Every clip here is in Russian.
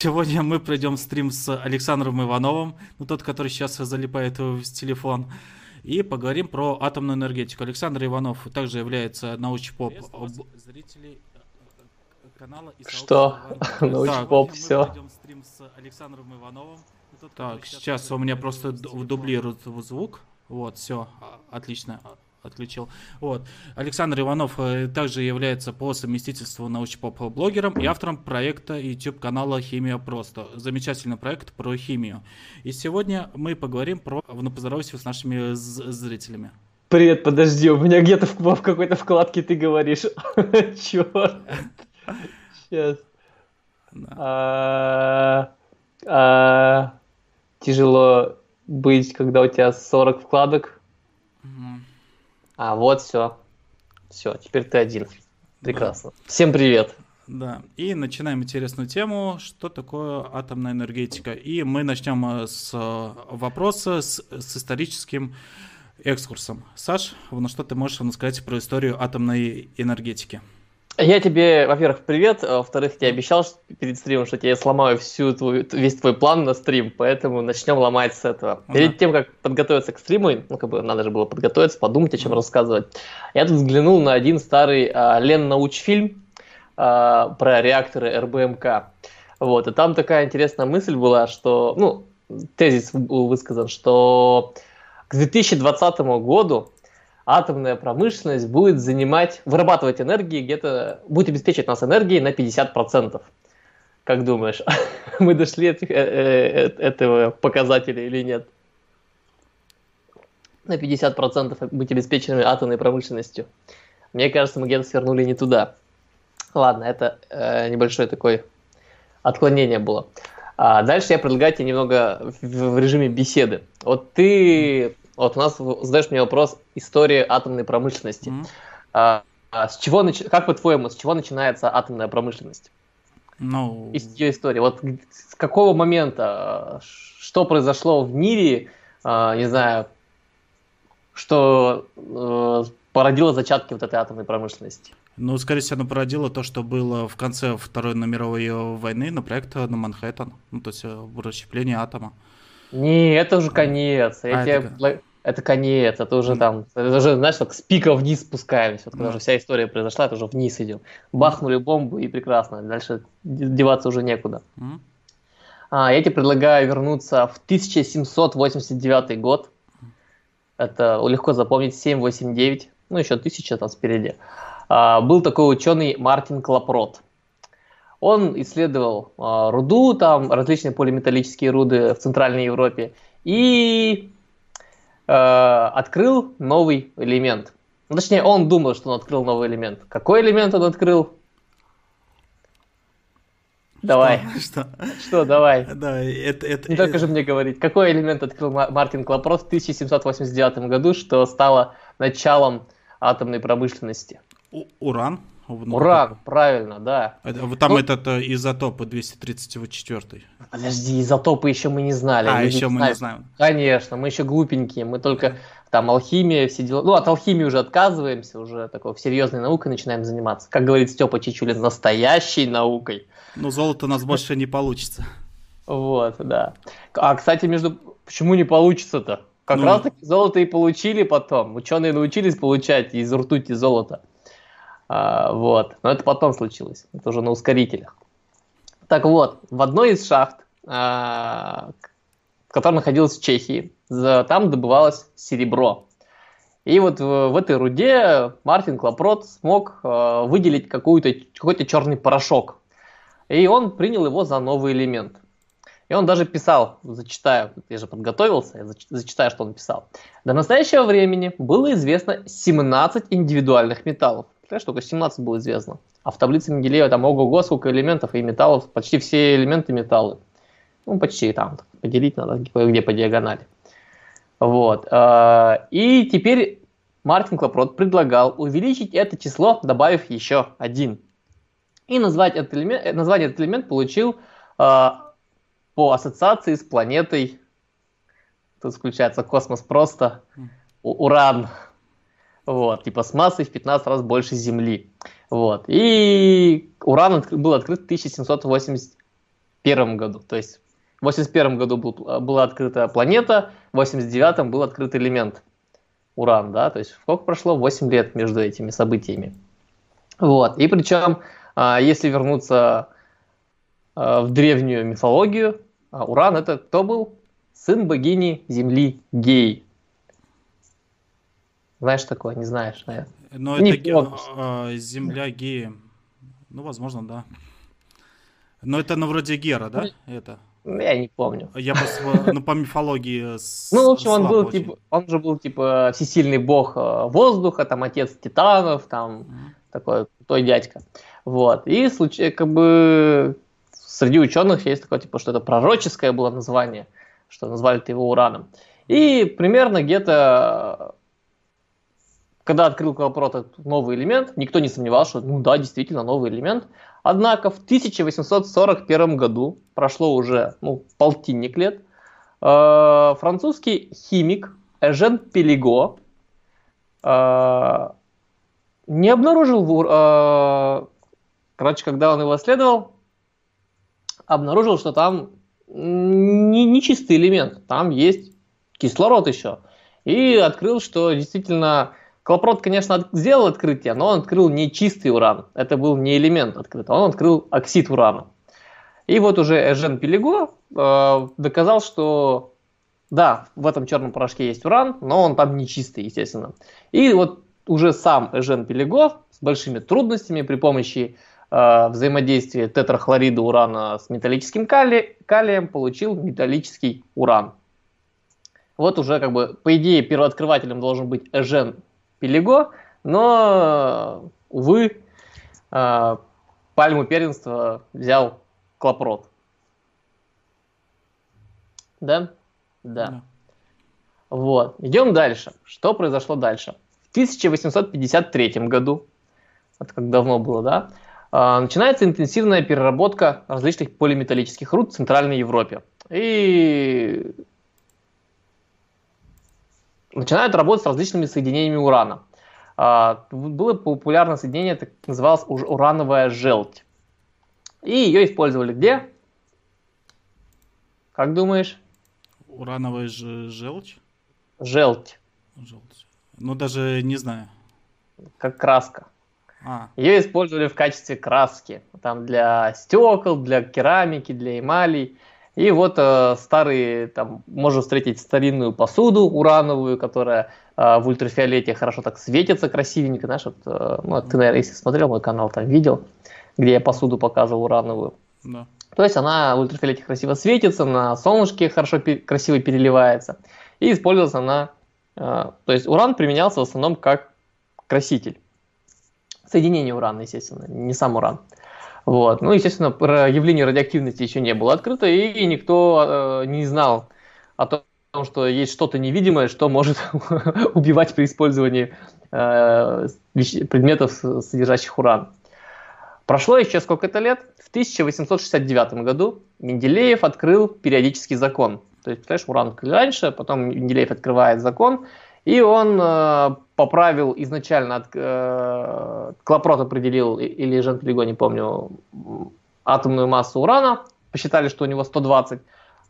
Сегодня мы пройдем стрим с Александром Ивановым, ну тот, который сейчас залипает в телефон, и поговорим про атомную энергетику. Александр Иванов также является научпоп зрителей канала и Что? Научпоп, все. стрим с Александром Ивановым. Так, сейчас у меня просто дублирует звук. Вот, все, отлично отключил. Вот. Александр Иванов э, также является по совместительству научпоп-блогером и автором проекта YouTube-канала «Химия просто». Замечательный проект про химию. И сегодня мы поговорим про поздоровайся с нашими зрителями. Привет, подожди, у меня где-то в, в какой-то вкладке ты говоришь. Черт. Сейчас. А, а, тяжело быть, когда у тебя 40 вкладок. А, вот все. Все, теперь ты один. Прекрасно. Да. Всем привет. Да, и начинаем интересную тему, что такое атомная энергетика. И мы начнем э, с э, вопроса с, с историческим экскурсом. Саш, ну что ты можешь нам сказать про историю атомной энергетики? Я тебе, во-первых, привет, а во-вторых, я обещал перед стримом, что я сломаю всю твою, весь твой план на стрим, поэтому начнем ломать с этого. Ага. Перед тем, как подготовиться к стриму, ну, как бы надо же было подготовиться, подумать, о чем рассказывать, я тут взглянул на один старый а, Лен научфильм а, про реакторы РБМК. Вот, и там такая интересная мысль была, что, ну, тезис был высказан, что к 2020 году атомная промышленность будет занимать, вырабатывать энергии где-то, будет обеспечивать нас энергией на 50%. Как думаешь, мы дошли от, э, э, этого показателя или нет? На 50% быть обеспеченными атомной промышленностью. Мне кажется, мы где-то свернули не туда. Ладно, это э, небольшое такое отклонение было. А дальше я предлагаю тебе немного в, в режиме беседы. Вот ты вот у нас задаешь мне вопрос истории атомной промышленности. Mm-hmm. А, а с чего, как по-твоему, с чего начинается атомная промышленность? Ну... No. Ее история. Вот с какого момента, что произошло в мире, а, не знаю, что э, породило зачатки вот этой атомной промышленности? Ну, скорее всего, оно породило то, что было в конце Второй мировой войны на проект на Манхэттен, ну, то есть э, расщепление атома. Не, это уже конец. А, это это конец, это уже там, это уже, знаешь, как с пика вниз спускаемся. Вот, когда уже вся история произошла, это уже вниз идем. Бахнули бомбу и прекрасно, дальше деваться уже некуда. А, я тебе предлагаю вернуться в 1789 год. Это легко запомнить, 789, ну еще тысяча там спереди. А, был такой ученый Мартин Клапрот. Он исследовал а, руду, там различные полиметаллические руды в Центральной Европе. И открыл новый элемент. Ну, точнее, он думал, что он открыл новый элемент. Какой элемент он открыл? Давай. Что? Что, давай. Да, это, это, Не только это... же мне говорить. Какой элемент открыл Мартин Клапрос в 1789 году, что стало началом атомной промышленности? У уран? Ну, Уран, правильно, да. Это, там ну, этот э, изотоп 234. Подожди, изотопы еще мы не знали. А, мы еще не мы не знаем. Конечно, мы еще глупенькие, мы только там алхимия, все дела. Ну, от алхимии уже отказываемся, уже такой серьезной наукой начинаем заниматься. Как говорит Степа Чичулин, настоящей наукой. Ну, золото у нас больше не получится. Вот, да. А, кстати, между... Почему не получится-то? Как ну... раз таки золото и получили потом. Ученые научились получать из ртути золото. А, вот. Но это потом случилось. Это уже на ускорителях. Так вот, в одной из шахт, а, которая находилась в Чехии, там добывалось серебро. И вот в, в этой руде Мартин Клапрот смог а, выделить какую-то, какой-то черный порошок. И он принял его за новый элемент. И он даже писал, зачитаю, я же подготовился, я зачитаю, что он писал. До настоящего времени было известно 17 индивидуальных металлов. Представляешь, только 17 было известно. А в таблице Менделеева там ого-го, сколько элементов и металлов, почти все элементы металлы. Ну, почти там, поделить надо где по диагонали. Вот. Э, и теперь Мартин Клапрот предлагал увеличить это число, добавив еще один. И назвать этот элемент, э, название этот элемент получил э, по ассоциации с планетой, тут включается космос просто, Уран вот, типа с массой в 15 раз больше Земли. Вот. И Уран откры- был открыт в 1780 81 году. То есть в 81 году был, была открыта планета, в 89 был открыт элемент уран, да, то есть сколько прошло? 8 лет между этими событиями. Вот, и причем, а, если вернуться а, в древнюю мифологию, а, уран это кто был? Сын богини Земли Гей. Знаешь такое? Не знаешь, наверное. Но не это ге- Земля Гея. Ну, возможно, да. Но это, ну, вроде Гера, да? Это. Ну, я не помню. Я просто, ну, по мифологии... Ну, в общем, он был, типа, он же был, типа, всесильный бог э, воздуха, там, отец титанов, там, такой той дядька. Вот. И, случай, как бы, среди ученых есть такое, типа, что это пророческое было название, что назвали-то его ураном. И примерно где-то когда открыл Колопрот этот новый элемент, никто не сомневался, что, ну да, действительно, новый элемент. Однако в 1841 году, прошло уже ну, полтинник лет, э, французский химик Эжен Пелиго э, не обнаружил, э, короче, когда он его исследовал, обнаружил, что там не, не чистый элемент, там есть кислород еще. И открыл, что действительно Клопрот, конечно, сделал открытие, но он открыл не чистый уран. Это был не элемент открытый, он открыл оксид урана. И вот уже Эжен Пелего э, доказал, что да, в этом черном порошке есть уран, но он там не чистый, естественно. И вот уже сам Эжен Пелего с большими трудностями при помощи э, взаимодействия тетрахлорида урана с металлическим кали, калием получил металлический уран. Вот уже как бы, по идее, первооткрывателем должен быть Эжен Пелего, но, увы, э, пальму первенства взял Клопрот. Да? Да. да. Вот. Идем дальше. Что произошло дальше? В 1853 году, это как давно было, да, э, начинается интенсивная переработка различных полиметаллических руд в Центральной Европе. И начинают работать с различными соединениями урана. А, было популярное соединение, так называлось урановая желть. И ее использовали где? Как думаешь? Урановая ж- желчь? Желть. Желть. Ну, даже не знаю. Как краска. А. Ее использовали в качестве краски. Там для стекол, для керамики, для эмалей. И вот э, старые, там, можно встретить старинную посуду урановую, которая э, в ультрафиолете хорошо так светится красивенько. Знаешь, вот, э, ну, ты, наверное, если смотрел мой канал, там видел, где я посуду показывал урановую. Да. То есть она в ультрафиолете красиво светится, на солнышке хорошо, красиво переливается. И использовалась она, э, то есть уран применялся в основном как краситель. Соединение урана, естественно, не сам уран. Вот. Ну, естественно, про явление радиоактивности еще не было открыто, и никто э, не знал о том, что есть что-то невидимое, что может убивать при использовании э, предметов, содержащих уран. Прошло еще сколько-то лет. В 1869 году Менделеев открыл периодический закон. То есть, представляешь, уран раньше, потом Менделеев открывает закон, и он э, поправил изначально, от, э, Клопрот определил, или Жан Пелего, не помню, атомную массу урана, посчитали, что у него 120,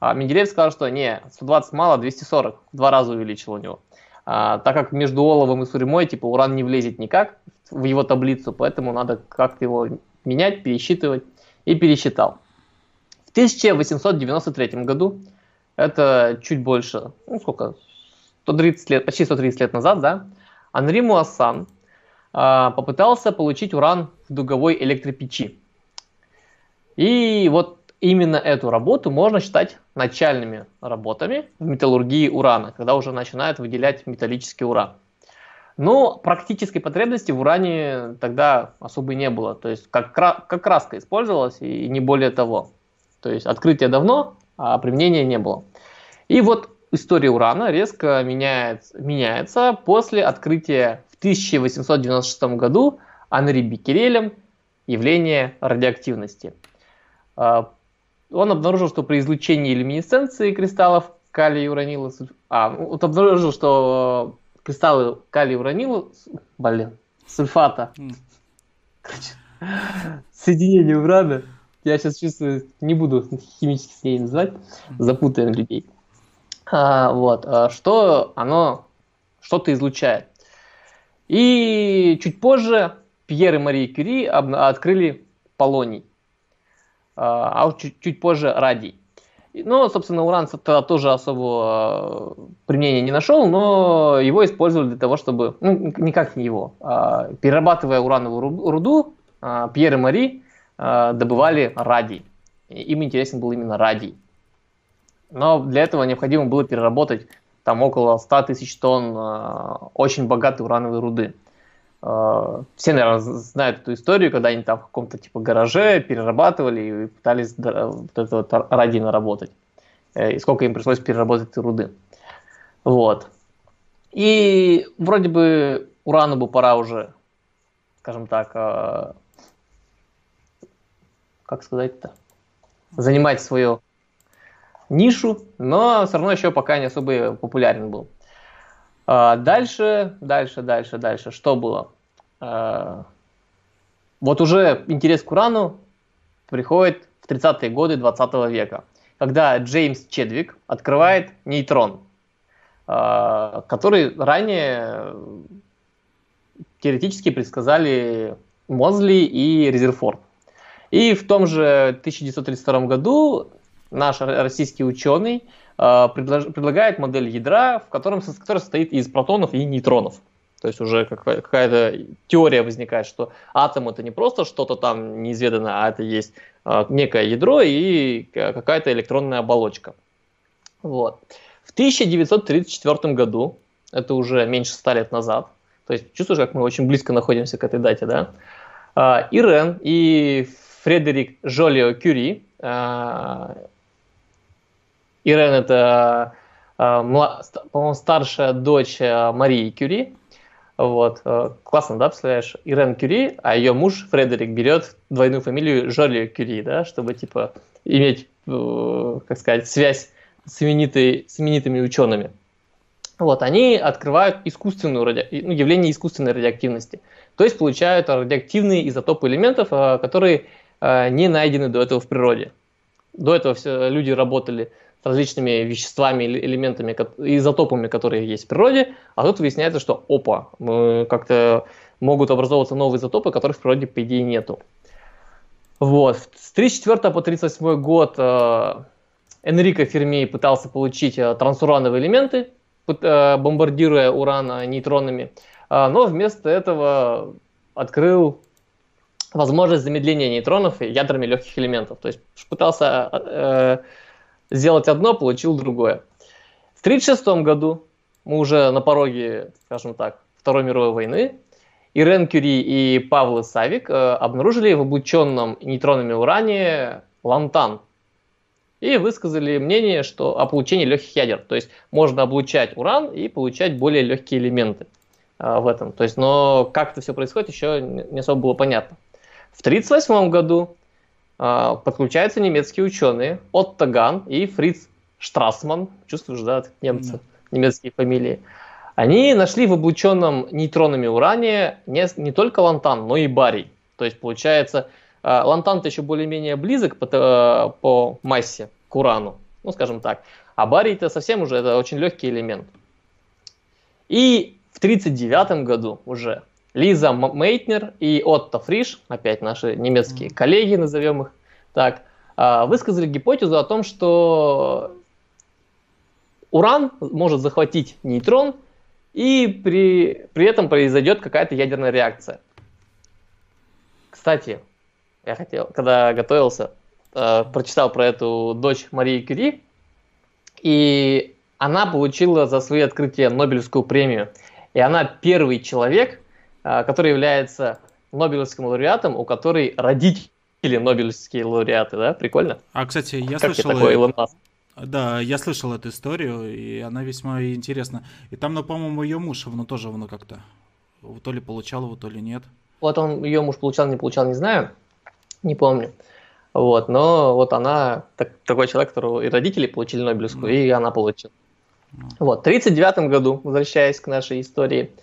а Менделеев сказал, что не, 120 мало, 240, в два раза увеличил у него. А, так как между оловом и суремой, типа, уран не влезет никак в его таблицу, поэтому надо как-то его менять, пересчитывать, и пересчитал. В 1893 году, это чуть больше, ну сколько, 130 лет, почти 130 лет назад, да, Анри Муассан э, попытался получить уран в дуговой электропечи. И вот именно эту работу можно считать начальными работами в металлургии урана, когда уже начинают выделять металлический уран. Но практической потребности в уране тогда особо не было. То есть как, как краска использовалась и не более того. То есть открытие давно, а применения не было. И вот история урана резко меняется, меняется после открытия в 1896 году Анри Беккерелем явления радиоактивности. А, он обнаружил, что при излучении люминесценции кристаллов калия и уранила... А, вот обнаружил, что кристаллы калия и уранила... Блин, сульфата. Короче, соединение урана Я сейчас чувствую, не буду химически с ней называть, запутаем людей. А, вот, а что оно, что-то излучает. И чуть позже Пьер и Мария Кюри открыли полоний, а, а чуть, чуть позже радий. Ну, собственно, уран тогда тоже особого э, применения не нашел, но его использовали для того, чтобы, ну, никак не его, перерабатывая урановую руду, Пьер и Мари добывали радий. Им интересен был именно радий. Но для этого необходимо было переработать там около 100 тысяч тонн очень богатой урановой руды. Все, наверное, знают эту историю, когда они там в каком-то типа гараже перерабатывали и пытались вот это вот радий наработать. Э, и сколько им пришлось переработать этой руды. Вот. И вроде бы урану бы пора уже, скажем так, э, как сказать-то, занимать свою нишу, но все равно еще пока не особо популярен был. А, дальше, дальше, дальше, дальше. Что было? А, вот уже интерес к урану приходит в 30-е годы 20 века, когда Джеймс Чедвик открывает нейтрон, а, который ранее теоретически предсказали Мозли и Резерфорд. И в том же 1932 году наш российский ученый э, предлож, предлагает модель ядра, в котором, которая состоит из протонов и нейтронов. То есть уже какая-то теория возникает, что атом это не просто что-то там неизведанное, а это есть э, некое ядро и какая-то электронная оболочка. Вот. В 1934 году, это уже меньше ста лет назад, то есть чувствуешь, как мы очень близко находимся к этой дате, да? Э, Ирен и Фредерик Жолио Кюри. А, Ирен это, а, по-моему, старшая дочь а, Марии Кюри. Вот. Классно, да, представляешь? Ирен Кюри, а ее муж Фредерик берет двойную фамилию Жолио Кюри, да, чтобы, типа, иметь, э, как сказать, связь с, именитой, с именитыми учеными. Вот, они открывают искусственную ради... ну, явление искусственной радиоактивности. То есть получают радиоактивные изотопы элементов, которые Э, не найдены до этого в природе. До этого все люди работали различными веществами, элементами, изотопами, которые есть в природе, а тут выясняется, что опа, как-то могут образовываться новые изотопы, которых в природе, по идее, нету. Вот. С 1934 по 1938 год э, Энрико Ферми пытался получить э, трансурановые элементы, э, бомбардируя уран нейтронами, э, но вместо этого открыл возможность замедления нейтронов ядрами легких элементов. То есть пытался э, сделать одно, получил другое. В 1936 году мы уже на пороге, скажем так, Второй мировой войны. Ирен Кюри и Павел Савик э, обнаружили в облученном нейтронами уране лантан и высказали мнение, что о получении легких ядер. То есть можно облучать уран и получать более легкие элементы э, в этом. То есть, но как это все происходит, еще не особо было понятно. В 1938 году подключаются немецкие ученые Отто Ган и Фриц Штрассман, чувствуешь, да, немцы, mm. немецкие фамилии. Они нашли в облученном нейтронами уране не, не только лантан, но и барий. То есть, получается, э, лантан-то еще более-менее близок по, э, по массе к урану, ну, скажем так. А барий-то совсем уже это очень легкий элемент. И в 1939 году уже Лиза Мейтнер и Отто Фриш, опять наши немецкие коллеги, назовем их так, а, высказали гипотезу о том, что уран может захватить нейтрон, и при, при этом произойдет какая-то ядерная реакция. Кстати, я хотел, когда готовился, э, прочитал про эту дочь Марии Кюри, и она получила за свои открытия Нобелевскую премию. И она первый человек, который является Нобелевским лауреатом, у которой родители Нобелевские лауреаты, да? Прикольно? А, кстати, я как слышал... Такой Илон Маск? Да, я слышал эту историю, и она весьма интересна. И там, ну, по-моему, ее муж, ну, тоже, ну, как-то, то ли получал его, то ли нет. Вот он, ее муж получал, не получал, не знаю, не помню. Вот, но вот она так, такой человек, которого и родители получили Нобелевскую, mm. и она получила. Mm. Вот, в 1939 году, возвращаясь к нашей истории, а,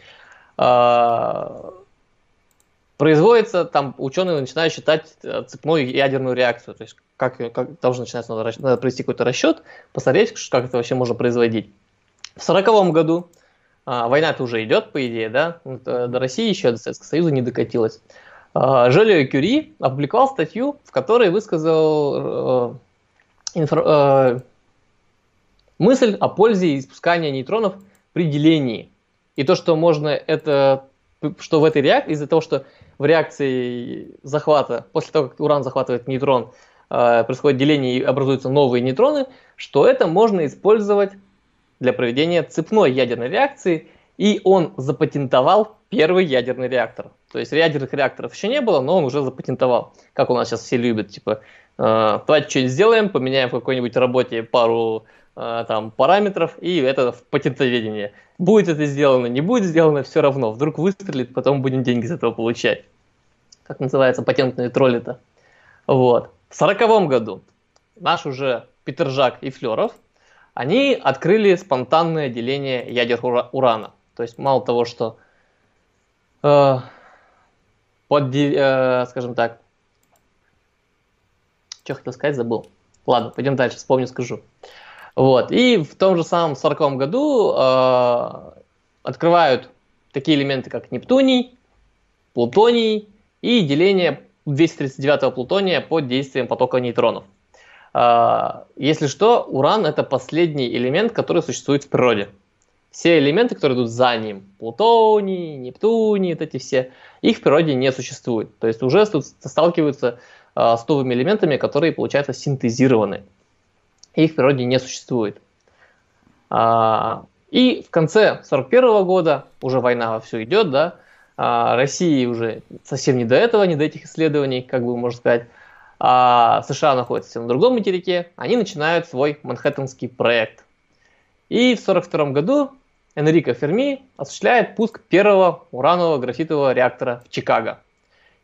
производится, там ученые начинают считать э, цепную ядерную реакцию, то есть как, как должен начинаться, надо, надо провести какой-то расчет, посмотреть, как это вообще можно производить. В сороковом году а, война-то уже идет, по идее, да, э, до России еще, до Советского Союза не докатилась. А, Жолио Кюри опубликовал статью, в которой высказал э, инфор... э, мысль о пользе испускания нейтронов при делении. И то, что можно это, что в этой реакции, из-за того, что в реакции захвата, после того, как уран захватывает нейтрон, э, происходит деление и образуются новые нейтроны, что это можно использовать для проведения цепной ядерной реакции, и он запатентовал первый ядерный реактор. То есть ядерных реакторов еще не было, но он уже запатентовал. Как у нас сейчас все любят, типа, э, давайте что-нибудь сделаем, поменяем в какой-нибудь работе пару там параметров, и это в патентоведении. Будет это сделано, не будет сделано, все равно. Вдруг выстрелит, потом будем деньги с этого получать. Как называется патентные тролли-то. Вот. В сороковом году наш уже Питер Жак и Флеров, они открыли спонтанное деление ядер урана. То есть мало того, что э, под, э, скажем так, что хотел сказать, забыл. Ладно, пойдем дальше, вспомню, скажу. Вот. И в том же самом 40 году э, открывают такие элементы, как Нептуний, Плутоний и деление 239 плутония под действием потока нейтронов. Э, если что, уран это последний элемент, который существует в природе. Все элементы, которые идут за ним, плутоний, Нептуний, вот эти все, их в природе не существует. То есть уже тут сталкиваются э, с новыми элементами, которые, получается, синтезированы их в природе не существует. А, и в конце 1941 года, уже война во все идет, да, а, России уже совсем не до этого, не до этих исследований, как бы можно сказать, а США находятся на другом материке, они начинают свой Манхэттенский проект. И в 1942 году Энрико Ферми осуществляет пуск первого уранового графитового реактора в Чикаго.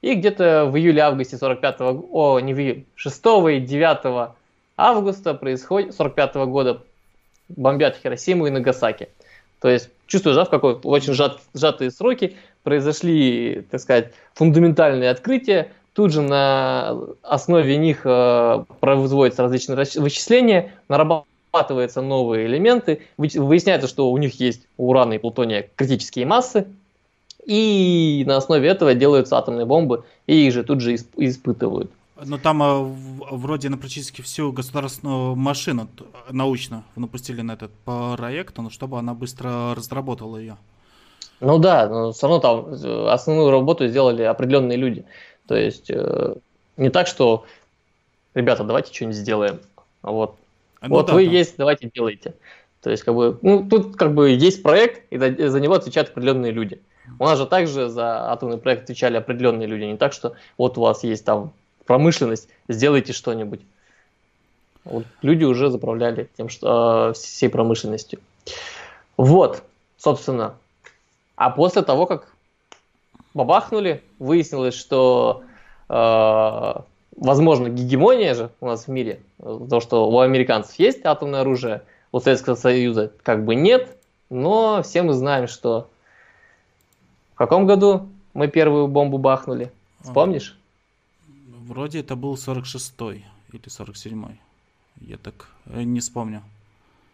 И где-то в июле-августе 45 о, не в июле, 6 и 9 августа происходит, 45 -го года бомбят Хиросиму и Нагасаки. То есть, чувствуешь, да, в какой очень сжат, сжатые сроки произошли, так сказать, фундаментальные открытия, тут же на основе них э, производятся различные вычисления, нарабатываются новые элементы, выясняется, что у них есть у урана и плутония критические массы, и на основе этого делаются атомные бомбы, и их же тут же испытывают. Но там а, вроде на практически всю государственную машину научно напустили на этот проект, но чтобы она быстро разработала ее. Ну да, но все равно там э, основную работу сделали определенные люди. То есть э, не так, что ребята, давайте что-нибудь сделаем. Вот, ну, вот да, вы да. есть, давайте делайте. То есть, как бы, ну, тут как бы есть проект, и за него отвечают определенные люди. У нас же также за атомный проект отвечали определенные люди. Не так, что вот у вас есть там промышленность, сделайте что-нибудь. Вот люди уже заправляли тем, что э, всей промышленностью. Вот, собственно. А после того, как бабахнули, выяснилось, что э, возможно гегемония же у нас в мире, то, что у американцев есть атомное оружие, у Советского Союза как бы нет, но все мы знаем, что в каком году мы первую бомбу бахнули? Вспомнишь? Вроде это был 46-й или 47-й. Я так э, не вспомню.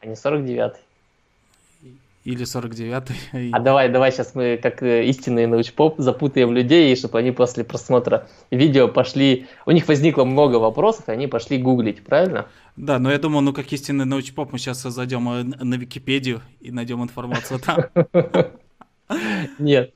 А не 49-й. Или 49-й. А давай, давай сейчас мы, как э, истинные научпоп, запутаем людей, чтобы они после просмотра видео пошли... У них возникло много вопросов, и они пошли гуглить, правильно? Да, но я думаю, ну как истинный научпоп, мы сейчас зайдем э, на Википедию и найдем информацию там. Нет.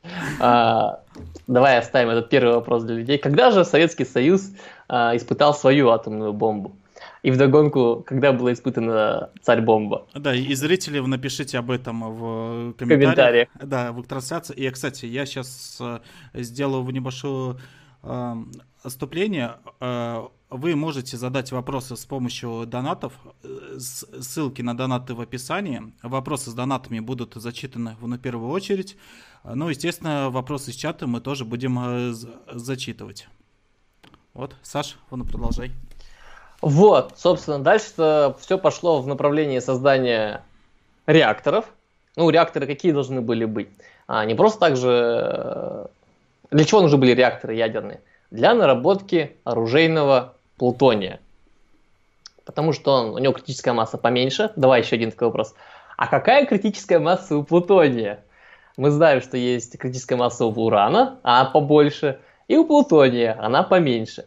А, давай оставим этот первый вопрос для людей. Когда же Советский Союз а, испытал свою атомную бомбу? И вдогонку, когда была испытана царь-бомба? Да, и зрители напишите об этом в комментариях. комментариях. Да, в трансляции. И, кстати, я сейчас э, сделаю небольшое э, отступление. Э, вы можете задать вопросы с помощью донатов. Ссылки на донаты в описании. Вопросы с донатами будут зачитаны на первую очередь. Ну, естественно, вопросы с чата мы тоже будем э, зачитывать. Вот, Саш, вон продолжай. Вот, собственно, дальше все пошло в направлении создания реакторов. Ну, реакторы какие должны были быть? А, не просто так же для чего нужны были реакторы ядерные? Для наработки оружейного плутония. Потому что он, у него критическая масса поменьше. Давай еще один такой вопрос. А какая критическая масса у плутония? Мы знаем, что есть критическая масса у урана, а побольше, и у плутония она поменьше.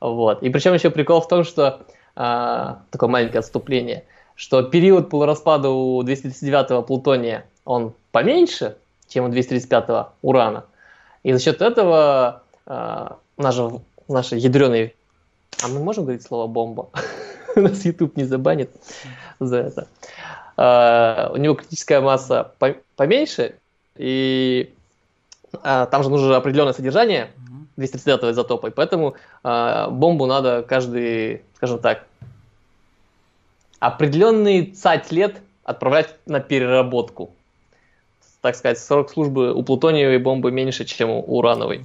Вот. И причем еще прикол в том, что а, такое маленькое отступление, что период полураспада у 239-го плутония он поменьше, чем у 235-го урана. И за счет этого а, наша, наша ядреный... А мы можем говорить слово бомба? Нас YouTube не забанит за это. А, у него критическая масса поменьше, и а, там же нужно определенное содержание 239 изотопа, и поэтому а, бомбу надо каждый, скажем так, определенный цать лет отправлять на переработку. Так сказать, срок службы у плутониевой бомбы меньше, чем у урановой.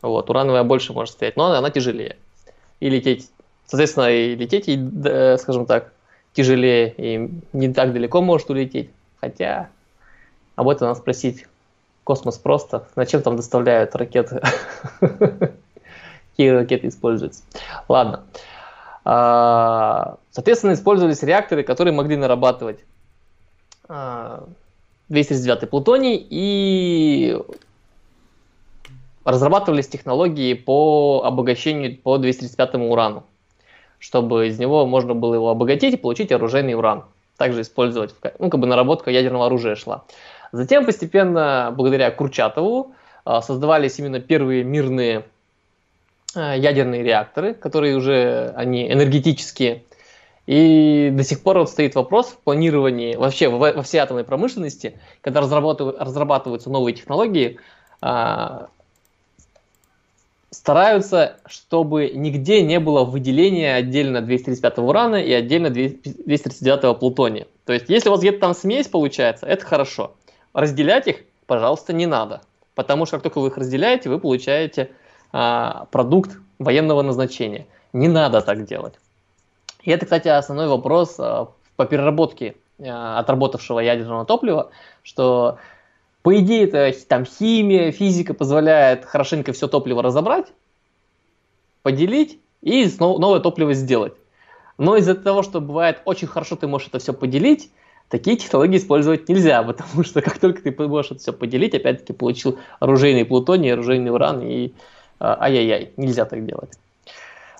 Вот, урановая больше может стоять, но она, она тяжелее. И лететь, соответственно, и лететь, и, скажем так, тяжелее, и не так далеко может улететь. Хотя об этом надо спросить космос просто. Зачем там доставляют ракеты? Какие ракеты используются? Ладно. А, соответственно, использовались реакторы, которые могли нарабатывать 239 а, плутоний и разрабатывались технологии по обогащению по 235 урану, чтобы из него можно было его обогатить и получить оружейный уран. Также использовать, ну, как бы наработка ядерного оружия шла. Затем постепенно, благодаря Курчатову, а, создавались именно первые мирные а, ядерные реакторы, которые уже они энергетические. И до сих пор вот стоит вопрос в планировании, вообще во, во всей атомной промышленности, когда разрабатывают, разрабатываются новые технологии, а, стараются, чтобы нигде не было выделения отдельно 235 урана и отдельно 239 плутония. То есть, если у вас где-то там смесь получается, это хорошо разделять их, пожалуйста, не надо. Потому что как только вы их разделяете, вы получаете а, продукт военного назначения. Не надо так делать. И это, кстати, основной вопрос а, по переработке а, отработавшего ядерного топлива, что по идее это там химия, физика позволяет хорошенько все топливо разобрать, поделить и новое топливо сделать. Но из-за того, что бывает очень хорошо ты можешь это все поделить, Такие технологии использовать нельзя, потому что как только ты можешь это все поделить, опять-таки получил оружейный плутоний, оружейный уран, и а, ай-яй-яй, нельзя так делать.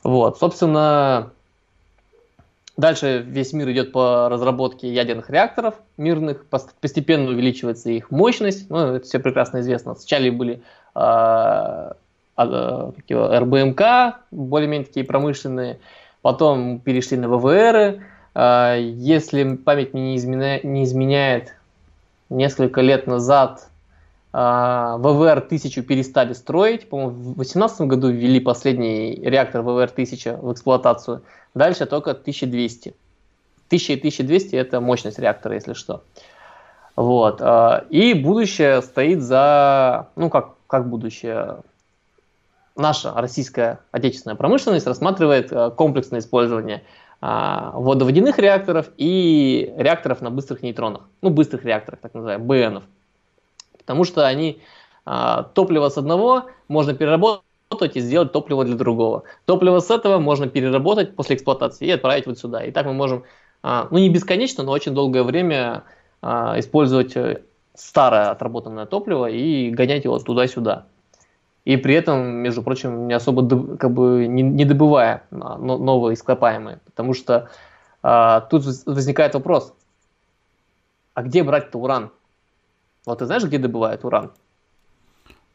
Вот, собственно, дальше весь мир идет по разработке ядерных реакторов мирных, постепенно увеличивается их мощность, ну, это все прекрасно известно. Сначала были э, э, РБМК, более-менее такие промышленные, потом перешли на ВВРы, а, если память мне не изменяет, не изменяет несколько лет назад а, ВВР-1000 перестали строить. По-моему, в 2018 году ввели последний реактор ВВР-1000 в эксплуатацию. Дальше только 1200. 1000 и 1200 это мощность реактора, если что. Вот. А, и будущее стоит за... Ну, как, как будущее? Наша российская отечественная промышленность рассматривает комплексное использование а, водоводяных реакторов и реакторов на быстрых нейтронах. Ну, быстрых реакторах, так называемых, БНов. Потому что они а, топливо с одного можно переработать и сделать топливо для другого. Топливо с этого можно переработать после эксплуатации и отправить вот сюда. И так мы можем, а, ну не бесконечно, но очень долгое время а, использовать э, старое отработанное топливо и гонять его туда-сюда и при этом, между прочим, не особо как бы не, не добывая а, новые ископаемые, потому что а, тут возникает вопрос, а где брать-то уран? Вот ты знаешь, где добывают уран?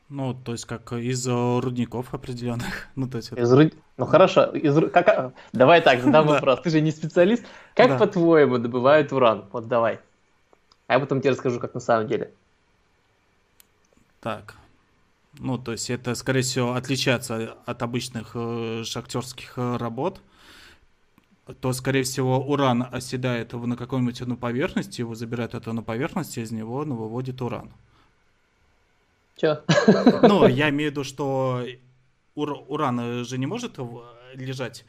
Ну, то есть как из э, рудников определенных. Ну, то есть из руд... ну хорошо, из... как... А, давай так, задам вопрос. Ты же не специалист. Как, по-твоему, добывают уран? Вот давай. А я потом тебе расскажу, как на самом деле. Так, ну, то есть это, скорее всего, отличается от обычных э, шахтерских э, работ. То, скорее всего, уран оседает на какой-нибудь на поверхности, его забирают это на поверхности, из него ну, выводит уран. Че? Ну, я имею в виду, что ур- уран же не может лежать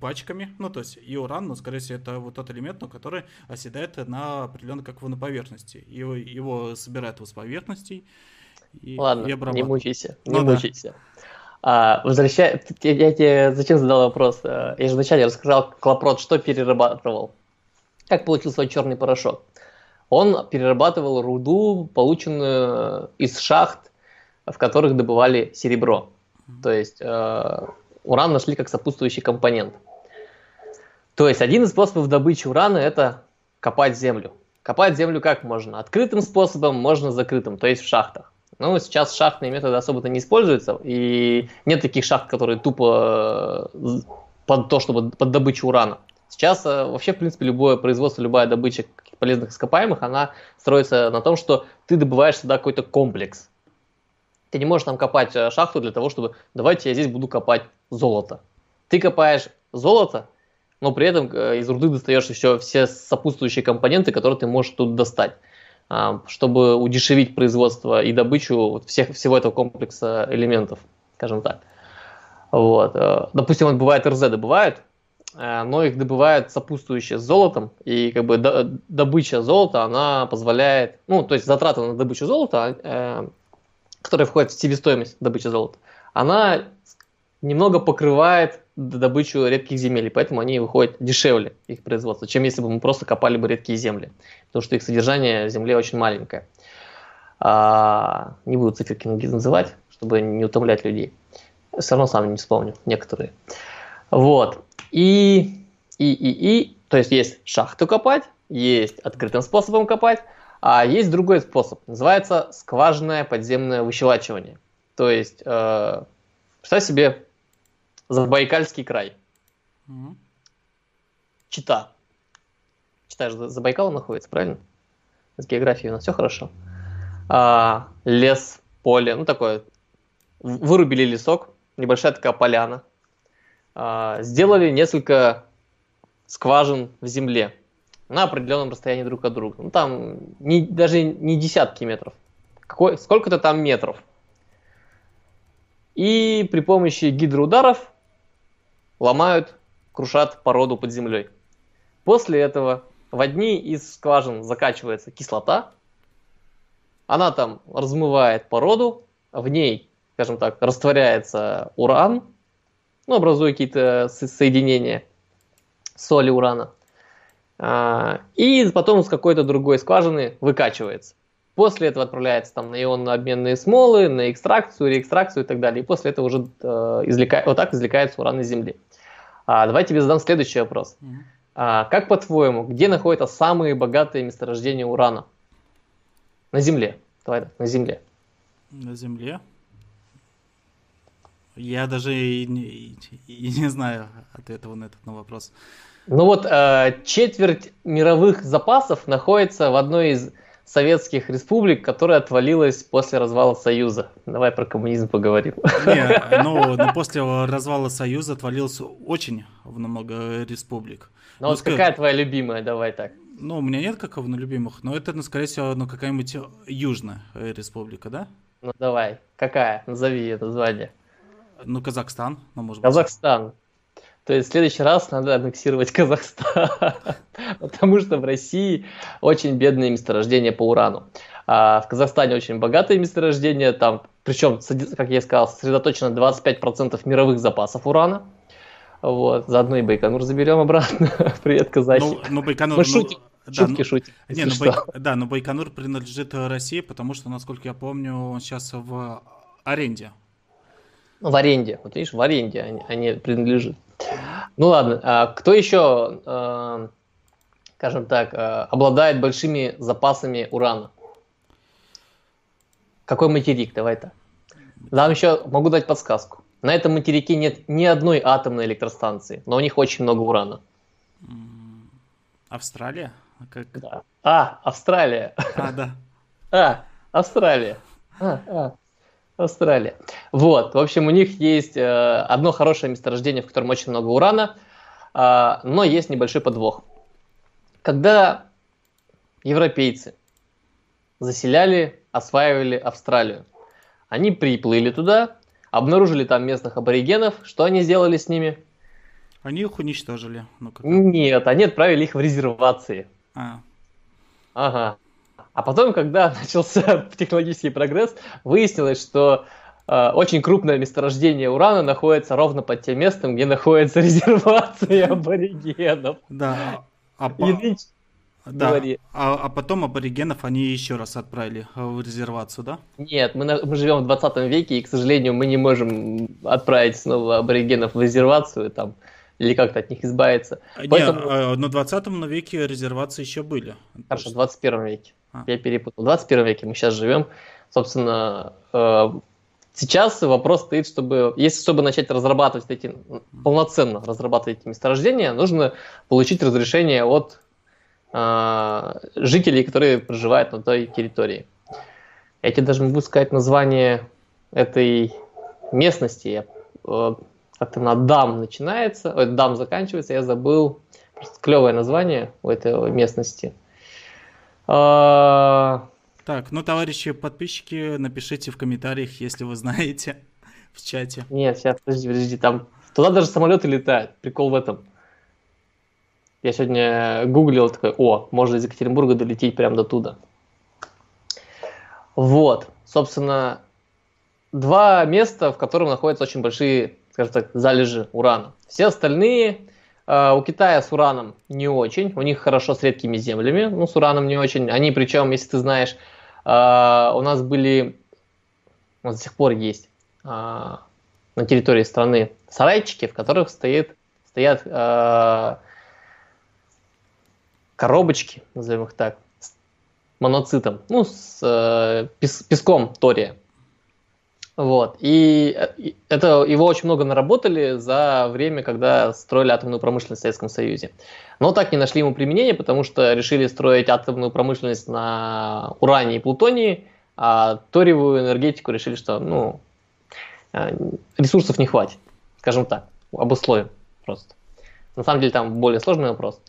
пачками, ну, то есть и уран, но, скорее всего, это вот тот элемент, но который оседает на определенно как бы на поверхности. Его, его собирают с поверхностей, И, Ладно, и не мучайся, не ну, мучайся. Да. А, возвращая, я, я тебе зачем задал вопрос? Э, я же вначале рассказал, Клопрот что перерабатывал. Как получил свой черный порошок? Он перерабатывал руду, полученную из шахт, в которых добывали серебро. То есть э, уран нашли как сопутствующий компонент. То есть один из способов добычи урана это копать землю. Копать землю как можно? Открытым способом, можно закрытым, то есть в шахтах. Ну, сейчас шахтные методы особо-то не используются, и нет таких шахт, которые тупо э, под то, чтобы под добычу урана. Сейчас э, вообще, в принципе, любое производство, любая добыча полезных ископаемых, она строится на том, что ты добываешь сюда какой-то комплекс. Ты не можешь там копать э, шахту для того, чтобы давайте я здесь буду копать золото. Ты копаешь золото, но при этом из руды достаешь еще все сопутствующие компоненты, которые ты можешь тут достать, чтобы удешевить производство и добычу всех, всего этого комплекса элементов, скажем так. Вот. Э, допустим, вот бывает РЗ добывают, но их добывают сопутствующие с золотом, и как бы добыча золота, она позволяет, ну, то есть затраты на добычу золота которая входит в себестоимость добычи золота, она немного покрывает добычу редких земель, и поэтому они выходят дешевле, их производство, чем если бы мы просто копали бы редкие земли, потому что их содержание в земле очень маленькое. А, не буду циферки называть, чтобы не утомлять людей. Все равно сам не вспомню некоторые. Вот. И, и, и, и, то есть есть шахту копать, есть открытым способом копать, а есть другой способ, называется скважинное подземное выщелачивание. То есть, э, представь себе Забайкальский край. Mm-hmm. Чита. Чита же за Байкалом находится, правильно? С географией у нас все хорошо. А, лес, поле, ну такое. Вырубили лесок, небольшая такая поляна. А, сделали несколько скважин в земле на определенном расстоянии друг от друга. Ну, там не, даже не десятки метров. Какой, сколько-то там метров. И при помощи гидроударов ломают, крушат породу под землей. После этого в одни из скважин закачивается кислота, она там размывает породу, в ней, скажем так, растворяется уран, ну, образуя какие-то соединения соли урана – а, и потом с какой-то другой скважины выкачивается. После этого отправляется там на ионно-обменные смолы, на экстракцию, реэкстракцию и так далее. И после этого уже э, извлека... вот так извлекается уран из Земли. А, давай тебе задам следующий вопрос. Mm-hmm. А, как по-твоему, где находятся самые богатые месторождения урана? На Земле. Давай на Земле. На Земле? Я даже и не, и не знаю ответа на этот на вопрос. Ну вот э, четверть мировых запасов находится в одной из советских республик, которая отвалилась после развала Союза. Давай про коммунизм поговорим. Не, ну, ну после развала Союза отвалился очень много республик. Ну, ну вот скажи, какая твоя любимая, давай так. Ну, у меня нет какого на любимых, но это, ну, скорее всего, ну, какая-нибудь южная республика, да? Ну, давай, какая? Назови ее название. Ну, Казахстан, ну, может быть. Казахстан. То есть в следующий раз надо аннексировать Казахстан, потому что в России очень бедные месторождения по урану. А в Казахстане очень богатые месторождения, там, причем, как я сказал, сосредоточено 25% мировых запасов урана. Вот, заодно и Байконур заберем обратно. Привет, казахи. Ну, ну Байконур... Мы шутим. Ну, Шутки да, шутим. Не, ну, Бай... Да, но Байконур принадлежит России, потому что, насколько я помню, он сейчас в аренде. В аренде. Вот видишь, в аренде они, они принадлежит. Ну ладно, а кто еще, э, скажем так, э, обладает большими запасами урана? Какой материк? Давай так. Нам еще могу дать подсказку. На этом материке нет ни одной атомной электростанции, но у них очень много урана. Австралия? Как... Да. А, Австралия. А, да. А, Австралия. А, а. Австралия. Вот, в общем, у них есть э, одно хорошее месторождение, в котором очень много урана, э, но есть небольшой подвох. Когда европейцы заселяли, осваивали Австралию, они приплыли туда, обнаружили там местных аборигенов, что они сделали с ними? Они их уничтожили. ну Нет, они отправили их в резервации. А. Ага. А потом, когда начался технологический прогресс, выяснилось, что э, очень крупное месторождение урана находится ровно под тем местом, где находится резервация аборигенов. Да. А, И да. А, а потом аборигенов они еще раз отправили в резервацию, да? Нет, мы, на, мы живем в 20 веке, и, к сожалению, мы не можем отправить снова аборигенов в резервацию там, или как-то от них избавиться. Не, Поэтому... А, на 20 веке резервации еще были. Хорошо, в 21 веке. А. Я перепутал. В 21 веке мы сейчас живем. Собственно, э, сейчас вопрос стоит, чтобы, если чтобы начать разрабатывать эти, полноценно разрабатывать эти месторождения, нужно получить разрешение от э, жителей, которые проживают на той территории. Я тебе даже могу сказать название этой местности. Э, как-то на дам начинается, ой, дам заканчивается, я забыл. Просто клевое название у этой местности. А... Так, ну, товарищи подписчики, напишите в комментариях, если вы знаете в чате. Нет, сейчас, подожди, подожди, там туда даже самолеты летают. Прикол в этом. Я сегодня гуглил, такой, о, можно из Екатеринбурга долететь прямо до туда. Вот, собственно, два места, в котором находятся очень большие, скажем так, залежи урана. Все остальные у Китая с ураном не очень, у них хорошо с редкими землями, ну с ураном не очень. Они причем, если ты знаешь, э, у нас были, нас до сих пор есть э, на территории страны сарайчики, в которых стоит, стоят коробочки, назовем их так, с моноцитом, ну, с э, пес, песком тория. Вот. И это его очень много наработали за время, когда строили атомную промышленность в Советском Союзе. Но так не нашли ему применения, потому что решили строить атомную промышленность на уране и плутонии, а ториевую энергетику решили, что ну, э, ресурсов не хватит. Скажем так, обусловим просто. На самом деле там более сложный вопрос.